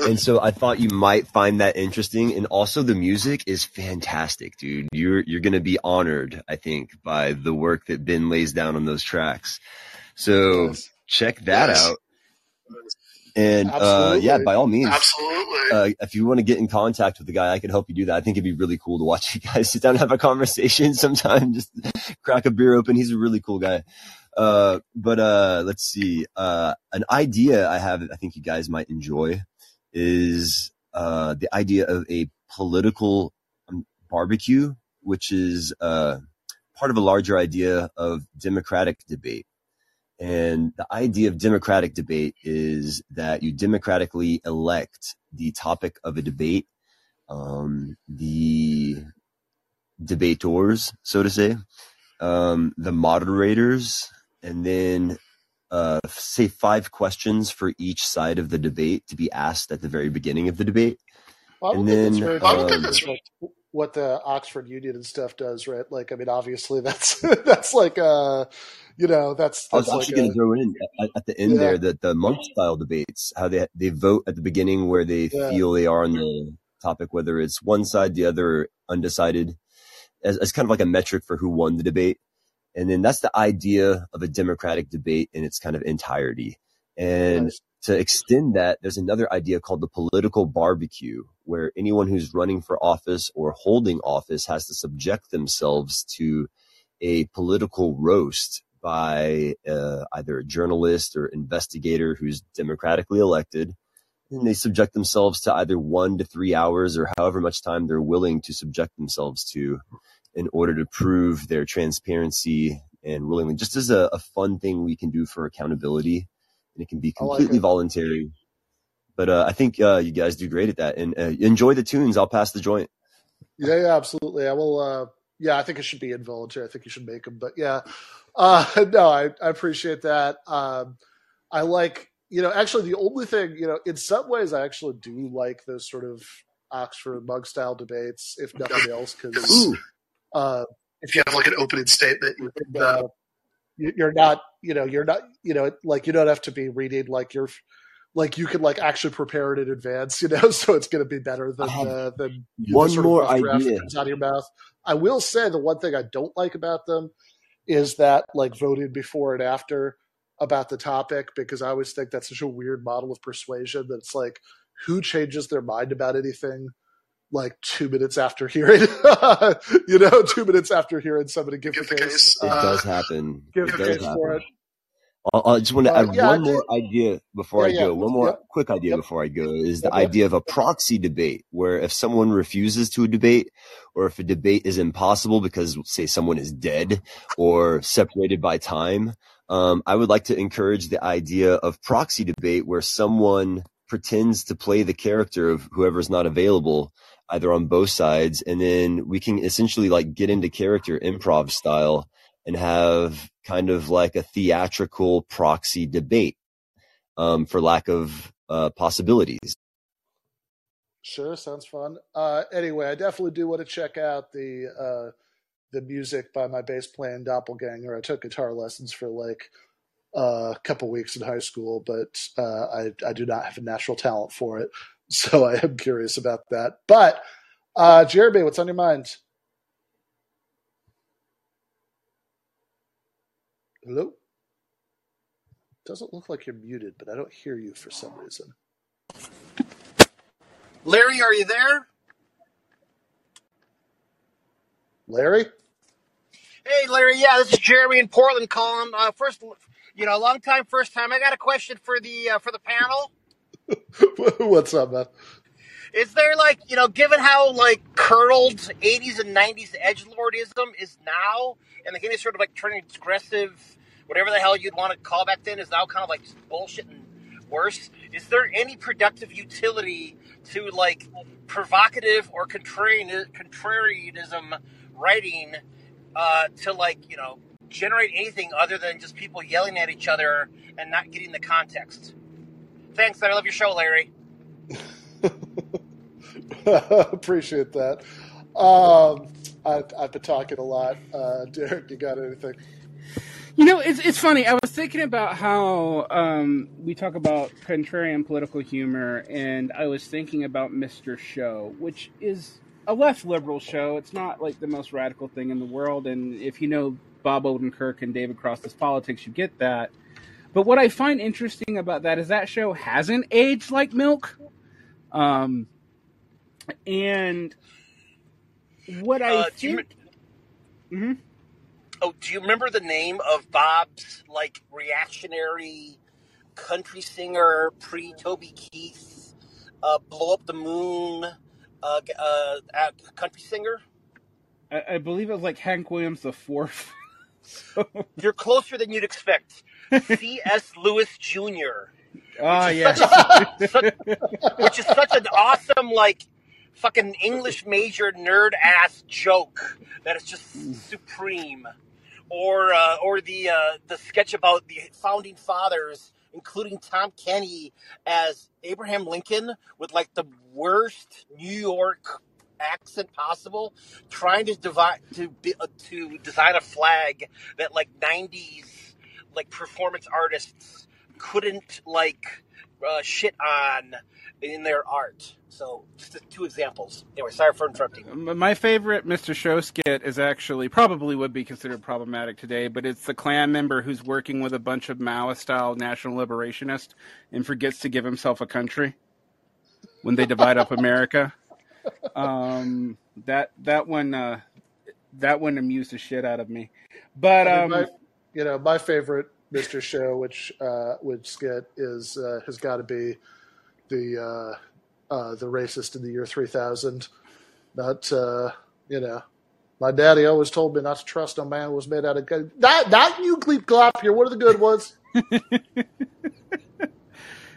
And so I thought you might find that interesting. And also the music is fantastic, dude. You're you're gonna be honored, I think, by the work that Ben lays down on those tracks. So Yes. check that Yes. out. And uh, yeah, by all means, Absolutely. uh, if you want to get in contact with the guy, I can help you do that. I think it'd be really cool to watch you guys sit down and have a conversation sometime. Just crack a beer open. He's a really cool guy. Uh, but, uh, let's see, uh, an idea I have I think you guys might enjoy is, uh, the idea of a political um, barbecue, which is, uh, part of a larger idea of democratic debate. And the idea of democratic debate is that you democratically elect the topic of a debate, um, the debaters, so to say, um, the moderators, and then uh, say five questions for each side of the debate to be asked at the very beginning of the debate. Well, I And think that's then, very I don't think that's like what the Oxford Union and stuff does, right? Like, I mean, obviously that's that's like uh you know that's I was that's like actually going to throw in at, at the end yeah there that the Munk style debates, how they they vote at the beginning where they yeah feel they are on the topic, whether it's one side, the other, undecided, as, as kind of like a metric for who won the debate. And then that's the idea of a democratic debate in its kind of entirety. And nice. to extend that, there's another idea called the political barbecue, where anyone who's running for office or holding office has to subject themselves to a political roast by uh, either a journalist or investigator who's democratically elected. And they subject themselves to either one to three hours or however much time they're willing to subject themselves to in order to prove their transparency and willingly, just as a, a fun thing we can do for accountability. And it can be I like completely voluntary. But uh, I think uh, you guys do great at that. And uh, enjoy the tunes. I'll pass the joint. Yeah, yeah, absolutely. I will. uh Yeah, I think it should be involuntary. I think you should make them. But yeah, uh no, I I appreciate that. Um I like you know actually the only thing you know in some ways I actually do like those sort of Oxford Munk style debates, if nothing else, because uh, if you have like an opening statement, you can, uh, you- you're not, you know, you're not, you know, like you don't have to be reading like you're, like you can like actually prepare it in advance, you know, so it's going to be better than have uh, than the one sort more rough draft that idea. comes out of your mouth. I will say the one thing I don't like about them is that like voting before and after about the topic because I always think that's such a weird model of persuasion that it's like who changes their mind about anything like two minutes after hearing, you know, two minutes after hearing somebody give, Give the the case, case. It uh, does happen. give It the does case for it. I I just want to But add yeah, one did. more idea before Yeah, I yeah. go. One more Yep. quick idea Yep. before I go is the Yep. Yep. idea of a proxy debate where if someone refuses to a debate or if a debate is impossible because say someone is dead or separated by time, um, I would like to encourage the idea of proxy debate where someone pretends to play the character of whoever's not available either on both sides and then we can essentially like get into character improv style and have kind of like a theatrical proxy debate um, for lack of uh, possibilities. Sure, sounds fun. Uh, anyway, I definitely do want to check out the uh, the music by my bass playing doppelganger. I took guitar lessons for like uh, a couple weeks in high school, but uh, I I do not have a natural talent for it, so I am curious about that. But uh, Jeremy, what's on your mind? Hello. Doesn't look like you're muted, but I don't hear you for some reason. Larry, are you there? Larry. Hey, Larry. Yeah, this is Jeremy in Portland calling. Uh, first, you know, long time, first time. I got a question for the uh, for the panel. What's up, man? Is there like, you know, given how like curdled '80s and '90s edge lordism is now, and like any sort of like turning aggressive, whatever the hell you'd want to call back then, is now kind of like just bullshit and worse. Is there any productive utility to like provocative or contrarian contrarianism writing uh, to like you know generate anything other than just people yelling at each other and not getting the context? Thanks, I love your show, Larry. Appreciate that. Um, I, I've been talking a lot. Uh, Derick, you got anything? You know, it's it's funny. I was thinking about how um, we talk about contrarian political humor, and I was thinking about Mr. Show, which is a left liberal show. It's not like the most radical thing in the world, and if you know Bob Odenkirk and David Cross's politics, you get that. But what I find interesting about that is that show hasn't aged like milk, um, and what I Uh, do you think. Mhm. Oh, do you remember the name of Bob's like reactionary country singer pre Toby Keith, uh, blow up the moon, uh, uh, uh, country singer? I, I believe it was like Hank Williams the fourth. so, You're closer than you'd expect. C.S. Lewis Jr. ah, Which is yeah. such such, which is such an awesome like fucking English major nerd ass joke that is just supreme. Or uh, or the uh, the sketch about the founding fathers, including Tom Kenny as Abraham Lincoln with like the worst New York accent possible, trying to divide to uh, to design a flag that like '90s like performance artists couldn't like uh, shit on in their art. So just two examples. Anyway, sorry for interrupting. My favorite Mr. Show skit is actually probably would be considered problematic today, but it's the Klan member who's working with a bunch of Maoist-style national liberationists and forgets to give himself a country when they divide up America. Um, that that one uh, that one amused the shit out of me. But um, my, you know, my favorite Mr. Show, which uh, which skit is uh, has got to be the uh, uh, the racist in the year three thousand. Not uh, you know, my daddy always told me not to trust a man who was made out of good. Not not you, Gleep Glop here. What are the good ones?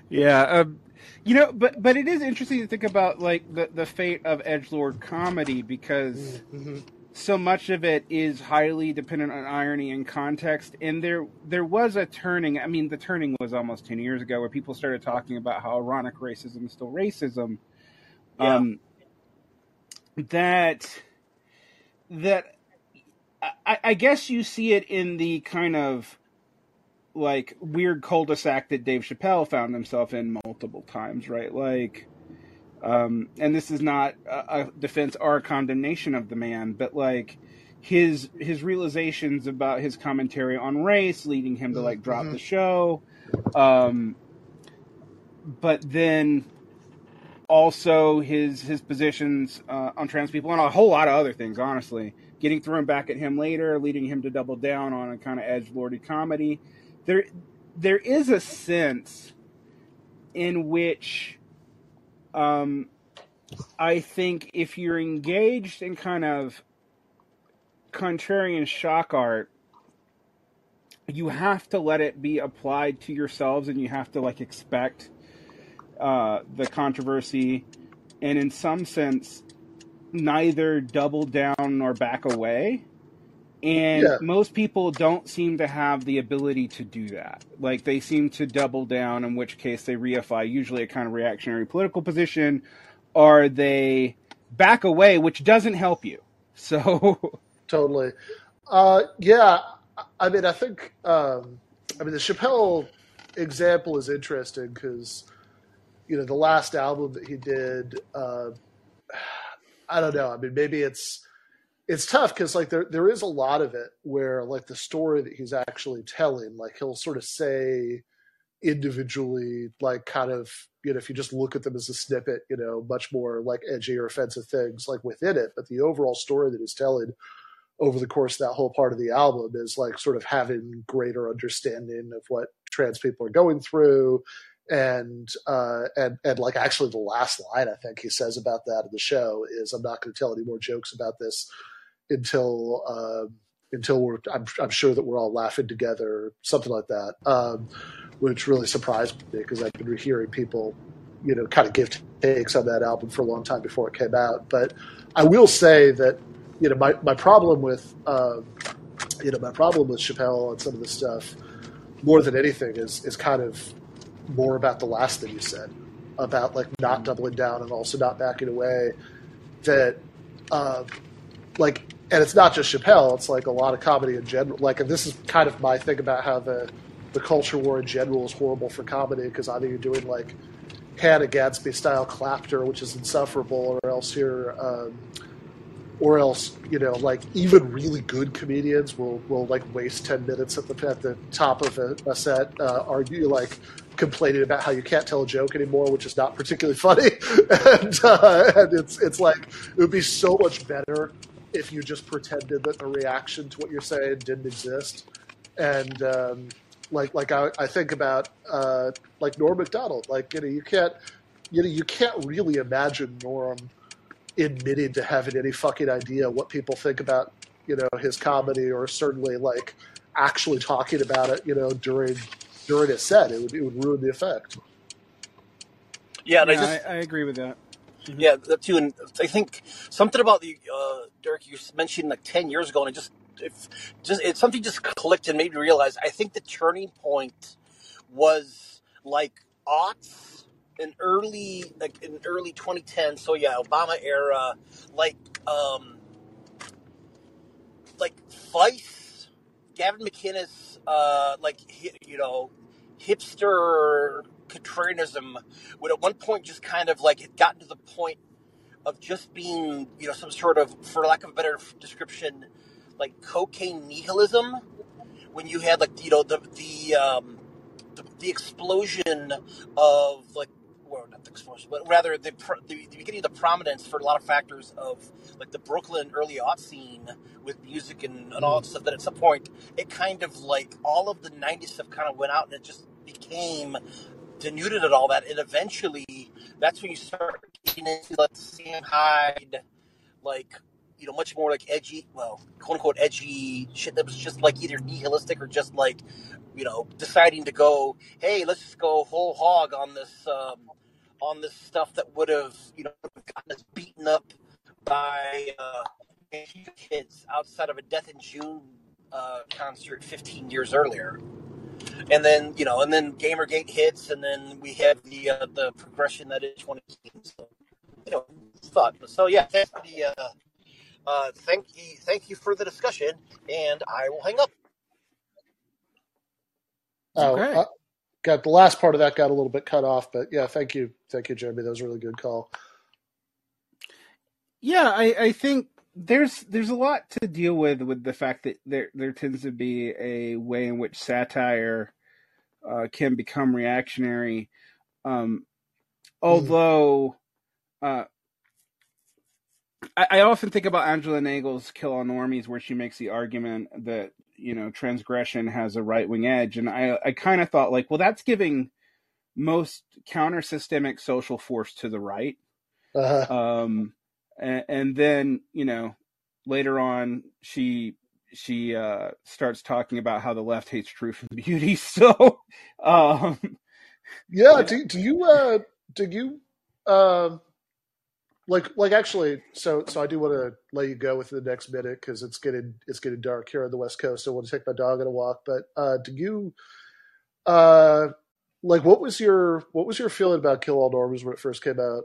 Yeah, um, you know, but but it is interesting to think about like the the fate of edge lord comedy because Mhm. So much of it is highly dependent on irony and context. And there there was a turning. I mean, the turning was almost ten years ago where people started talking about how ironic racism is still racism. Yeah. Um, that that I, I guess you see it in the kind of like weird cul-de-sac that Dave Chappelle found himself in multiple times, right? Like, um, and this is not a, a defense or a condemnation of the man, but like his his realizations about his commentary on race leading him to like drop Mhm. the show, um, but then also his his positions uh, on trans people and a whole lot of other things. Honestly, getting thrown back at him later, leading him to double down on a kind of edge lordy comedy. There, there is a sense in which, um, I think if you're engaged in kind of contrarian shock art, you have to let it be applied to yourselves, and you have to like expect uh, the controversy, and in some sense, neither double down nor back away. And Yeah. most people don't seem to have the ability to do that. Like they seem to double down, in which case they reify usually a kind of reactionary political position, or they back away, which doesn't help you. So, Totally. Uh, yeah, I mean, I think, um, I mean, the Chappelle example is interesting because, you know, the last album that he did, uh, I don't know. I mean, maybe it's it's tough because like there there is a lot of it where like the story that he's actually telling, like he'll sort of say individually, like kind of you know, if you just look at them as a snippet, you know, much more like edgy or offensive things like within it, but the overall story that he's telling over the course of that whole part of the album is like sort of having greater understanding of what trans people are going through and uh and and like actually the last line i think he says about that in the show is i'm not going to tell any more jokes about this until um until we're I'm, I'm sure that we're all laughing together something like that um which really surprised me because i've been hearing people you know kind of give takes on that album for a long time before it came out. But i will say that you know my, my problem with um, you know my problem with Chappelle and some of the stuff more than anything is is kind of more about the last thing you said about like not doubling down and also not backing away that uh, like and it's not just Chappelle. It's like a lot of comedy in general. Like, and this is kind of my thing about how the the culture war in general is horrible for comedy because either you're doing like Hannah Gadsby style clapter, which is insufferable, or else you're, um, or else you know, like even really good comedians will will like waste ten minutes at the at the top of a, a set, uh, argue like complaining about how you can't tell a joke anymore, which is not particularly funny, and, uh, and it's it's like it would be so much better if you just pretended that the reaction to what you're saying didn't exist, and um, like like I, I think about uh, like Norm Macdonald. Like you know you can't you know you can't really imagine Norm admitting to having any fucking idea what people think about you know his comedy or certainly like actually talking about it you know during during a set. It would it would ruin the effect. Yeah, and Yeah, I just I, I agree with that. yeah that too, and I think something about the uh, Derick you mentioned like ten years ago, and it just if just it something just clicked and made me realize. I think the turning point was like aughts in early like in early 2010. So yeah, Obama era, like um like Vice, Gavin McInnes, uh, like you know, hipster contrarianism would at one point just kind of like it gotten to the point of just being you know some sort of, for lack of a better description, like cocaine nihilism. When you had like you know the the um, the, the explosion of like well not the explosion but rather the, the the beginning of the prominence for a lot of factors of like the Brooklyn early art scene with music and, and all that stuff that at some point it kind of like all of the 90s stuff kind of went out and it just became denuded at all that and eventually that's when you start getting into like Sam Hyde like you know much more like edgy well quote unquote edgy shit that was just like either nihilistic or just like you know deciding to go hey let's just go whole hog on this um, on this stuff that would have you know gotten us beaten up by uh, kids outside of a Death in June uh, concert 15 years earlier. And then you know and then Gamergate hits and then we have the uh, the progression that is 2018 so you know thought so yeah thanks for the uh, uh, thank you, thank you for the discussion, and I will hang up. Oh, Okay. uh, got the last part of that got a little bit cut off, but yeah, thank you, thank you, Jeremy. That was a really good call. Yeah, I, I think there's there's a lot to deal with with the fact that there there tends to be a way in which satire uh, can become reactionary. Um, although uh, I, I often think about Angela Nagle's "Kill All Normies," where she makes the argument that you know transgression has a right wing edge, and I I kind of thought like, well, that's giving most counter systemic social force to the right. Uh, um and, and then you know later on she she uh starts talking about how the left hates truth and beauty. So um yeah, do, do you uh, do you um, like like actually? So so I do want to let you go with the next minute because it's getting it's getting dark here on the west coast. So I want to take my dog on a walk. But uh, do you uh, like what was your what was your feeling about Kill All Normies when it first came out?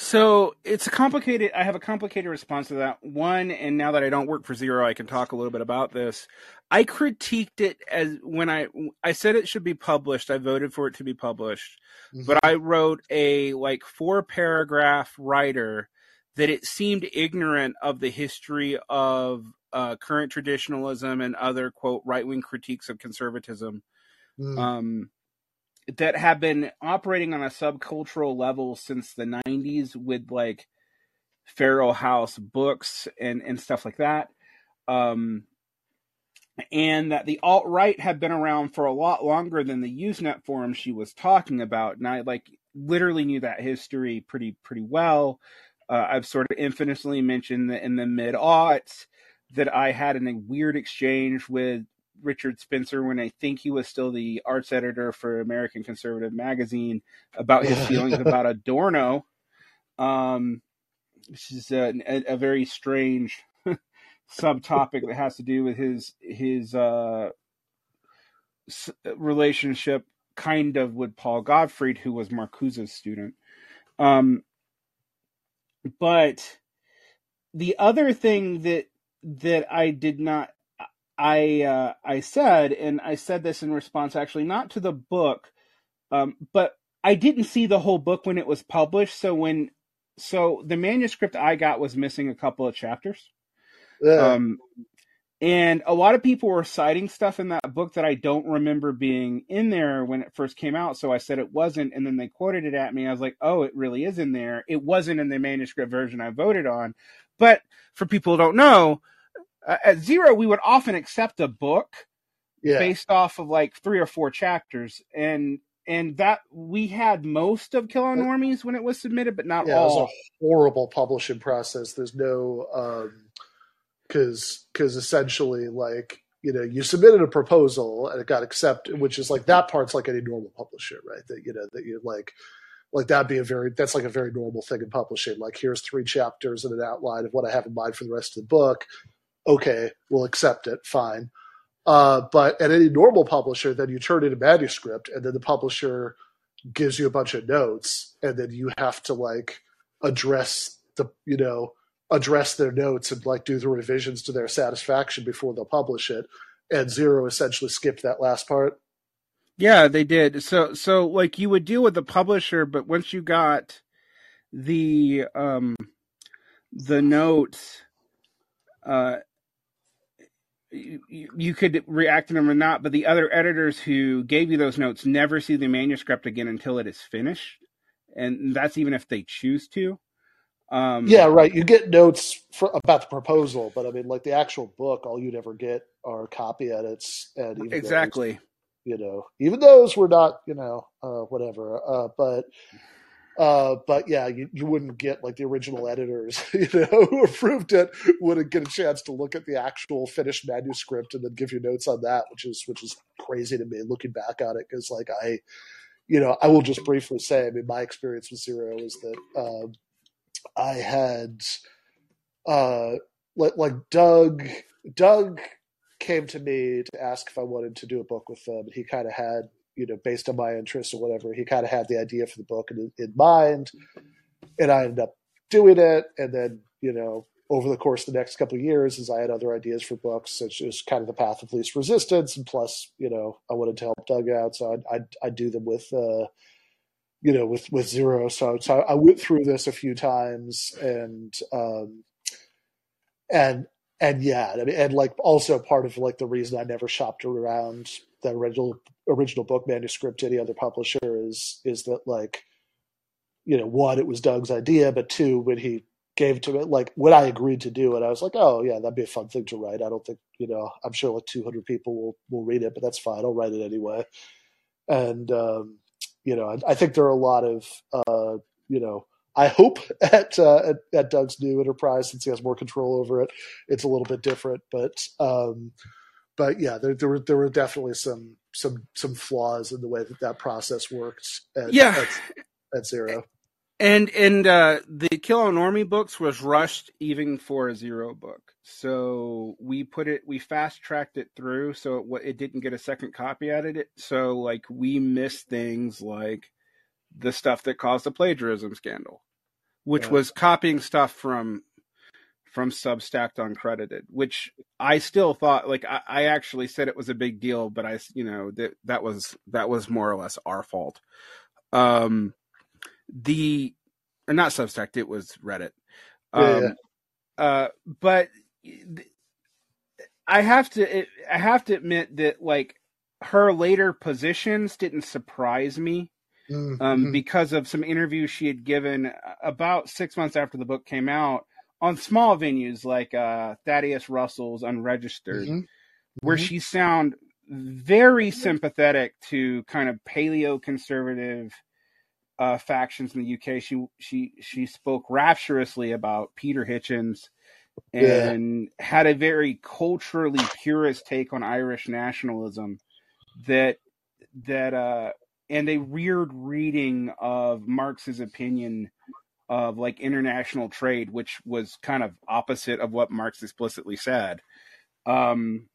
So it's a complicated i have a complicated response to that one and now that i don't work for zero i can talk a little bit about this. I critiqued it as when i i said it should be published i voted for it to be published but I wrote a like four paragraph writer that it seemed ignorant of the history of uh, current traditionalism and other quote right wing critiques of conservatism. Mm. um, that have been operating on a subcultural level since the 90s with like Feral House books and, and stuff like that. Um, and that the alt right had been around for a lot longer than the Usenet forum she was talking about. And I like literally knew that history pretty pretty well. Uh, I've sort of infamously mentioned that in the mid aughts that I had in a weird exchange with Richard Spencer when I think he was still the arts editor for American Conservative Magazine about his feelings about Adorno, um, which is a, a, very strange subtopic that has to do with his his uh, s- relationship kind of with Paul Gottfried, who was Marcuse's student. Um, but the other thing that that I did not. I uh, I said, and I said this in response actually not to the book, um, but I didn't see the whole book when it was published. So when so the manuscript I got was missing a couple of chapters. Yeah. Um, and a lot of people were citing stuff in that book that I don't remember being in there when it first came out. So I said it wasn't, and then they quoted it at me. I was like, "Oh, it really is in there. It wasn't in the manuscript version I voted on." But for people who don't know, uh, at zero we would often accept a book yeah. based off of like three or four chapters, and and that we had most of Kill All Normies when it was submitted, but not yeah, it was a horrible publishing process. There's no um because because essentially like you know you submitted a proposal and it got accepted, which is like that part's like any normal publisher, right? That you know that you like like that'd be a very that's like a very normal thing in publishing. Like here's three chapters and an outline of what I have in mind for the rest of the book. Okay, we'll accept it. Fine. Uh, but at any normal publisher, then you turn in a manuscript, and then the publisher gives you a bunch of notes, and then you have to like address the you know address their notes and like do the revisions to their satisfaction before they'll publish it. And Zero essentially skipped that last part. Yeah, they did. So so like you would deal with the publisher, but once you got the um the notes uh you, you could react to them or not, but the other editors who gave you those notes never see the manuscript again until it is finished. And that's even if they choose to. Um, Yeah, right. You get notes for, about the proposal, but I mean, like the actual book, all you'd ever get are copy edits, and even those, exactly. you know, even those were not, you know, uh, whatever. Uh, but, uh, but yeah, you, you wouldn't get like the original editors, you know, who approved it, wouldn't get a chance to look at the actual finished manuscript and then give you notes on that, which is which is crazy to me looking back on it because like I, you know, I will just briefly say, I mean, my experience with Zero is that. Um, I had uh like, like Doug Doug came to me to ask if I wanted to do a book with them he kind of had you know based on my interests or whatever he kind of had the idea for the book in, in mind and I ended up doing it and then you know over the course of the next couple of years as I had other ideas for books it's just kind of the path of least resistance and plus you know I wanted to help Doug out so I'd I'd, I'd do them with uh you know, with with zero. So so I went through this a few times, and um, and and yeah, I mean, and like also part of like the reason I never shopped around the original original book manuscript to any other publisher is is that like, you know, one, it was Doug's idea, but two, when he gave to me, like when I agreed to do it, I was like, oh yeah, that'd be a fun thing to write. I don't think you know, I'm sure like 200 people will will read it, but that's fine. I'll write it anyway. And um, you know, I, I, think there are a lot of, uh, you know, I hope at, uh, at, at Doug's new enterprise since he has more control over it, it's a little bit different. But um, but yeah, there, there were there were definitely some some some flaws in the way that that process works. At, yeah, at, at zero. And and uh, the Kill Normie books was rushed even for a zero book. So we put it, we fast tracked it through, so it, it didn't get a second copy out of it. So like we missed things like the stuff that caused the plagiarism scandal, which yeah. was copying stuff from from Substack uncredited, which I still thought like I, I, actually said it was a big deal, but I you know that that was that was more or less our fault. Um, the or not Substack, it was Reddit. Um, yeah. Uh, but I have to I have to admit that like her later positions didn't surprise me. Mm-hmm. Um, because of some interviews she had given about six months after the book came out on small venues like uh, Thaddeus Russell's Unregistered, mm-hmm. where mm-hmm. she sound very sympathetic to kind of paleo conservative uh, factions in the UK. She she she spoke rapturously about Peter Hitchens and yeah. had a very culturally purist take on Irish nationalism that that uh and a weird reading of Marx's opinion of like international trade, which was kind of opposite of what Marx explicitly said. Um,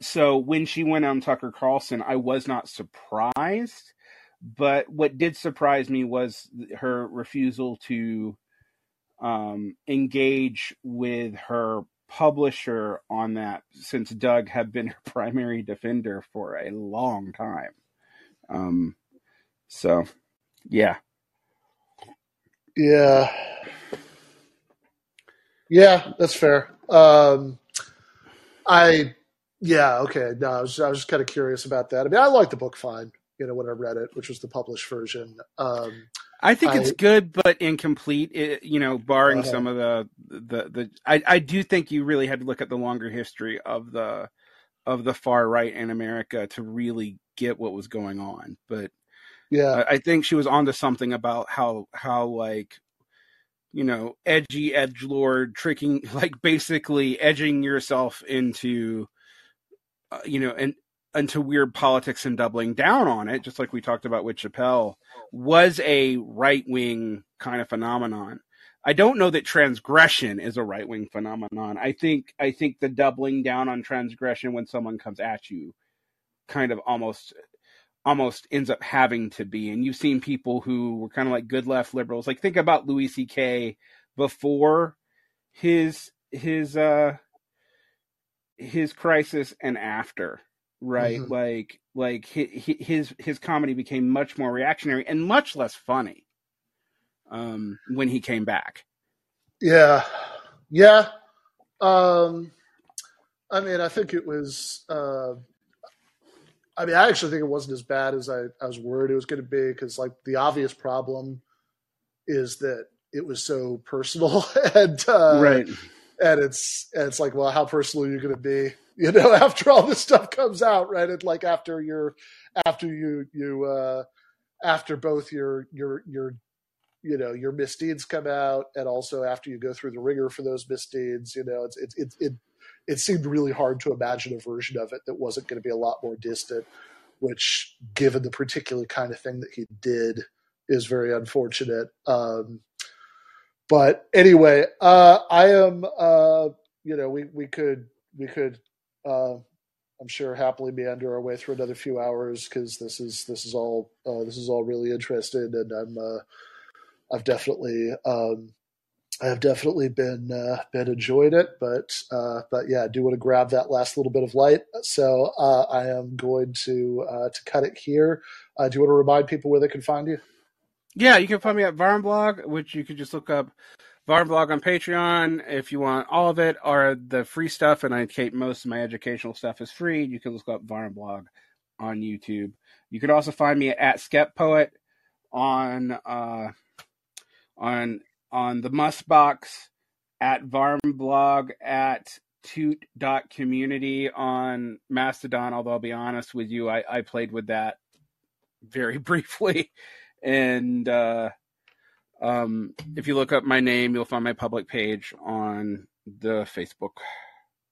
so when she went on Tucker Carlson, I was not surprised, but what did surprise me was her refusal to um, engage with her publisher on that since Doug had been her primary defender for a long time. Um, so, yeah, Yeah. Yeah, that's fair. Um, I, yeah, okay. No, I was, I was just kind of curious about that. I mean, I liked the book fine, you know, when I read it, which was the published version. Um, I think I- it's good but incomplete. It, you know, barring Uh-huh. some of the the the. I I do think you really had to look at the longer history of the of the far right in America to really get what was going on. But yeah, I, think she was onto something about how how like you know edgy edge lord tricking like basically edging yourself into uh, you know and into weird politics and doubling down on it just like we talked about with Chappelle was a right wing kind of phenomenon I don't know that transgression is a right wing phenomenon. I think I think the doubling down on transgression when someone comes at you kind of almost almost ends up having to be. And you've seen people who were kind of like good left liberals. Like think about Louis C.K. before his his uh his crisis and after, right? Mhm. Like like hi- hi- his his comedy became much more reactionary and much less funny um when he came back. yeah, yeah. Um, I mean, I think it was. Uh, I mean, I actually think it wasn't as bad as I, I was worried it was going to be because, like, the obvious problem is that it was so personal and uh, right. and it's and it's like, well, how personal are you going to be? You know, after all this stuff comes out, right? And like after your after you you uh, after both your your your you know your misdeeds come out, and also after you go through the ringer for those misdeeds, you know, it's it it it, it seemed really hard to imagine a version of it that wasn't going to be a lot more distant. Which, given the particular kind of thing that he did, is very unfortunate. Um, but anyway, uh, I am. Uh, you know, we we could we could. Uh, I'm sure happily meander our way through another few hours because this is this is all uh, this is all really interesting, and I'm uh, I've definitely um, I have definitely been uh, been enjoying it, but uh, but yeah, I do want to grab that last little bit of light. So uh, I am going to uh, to cut it here. Uh, do you want to remind people where they can find you? Yeah, you can find me at Varn Vlog, which you can just look up Varn Vlog on Patreon if you want all of it, or the free stuff. And I keep most of my educational stuff is free. You can look up Varn Vlog on YouTube. You can also find me at Skepoet on uh, on on the Must Box at Varn Vlog at toot.community on Mastodon. Although I'll be honest with you, I, I played with that very briefly. And uh, um, if you look up my name, you'll find my public page on the Facebook.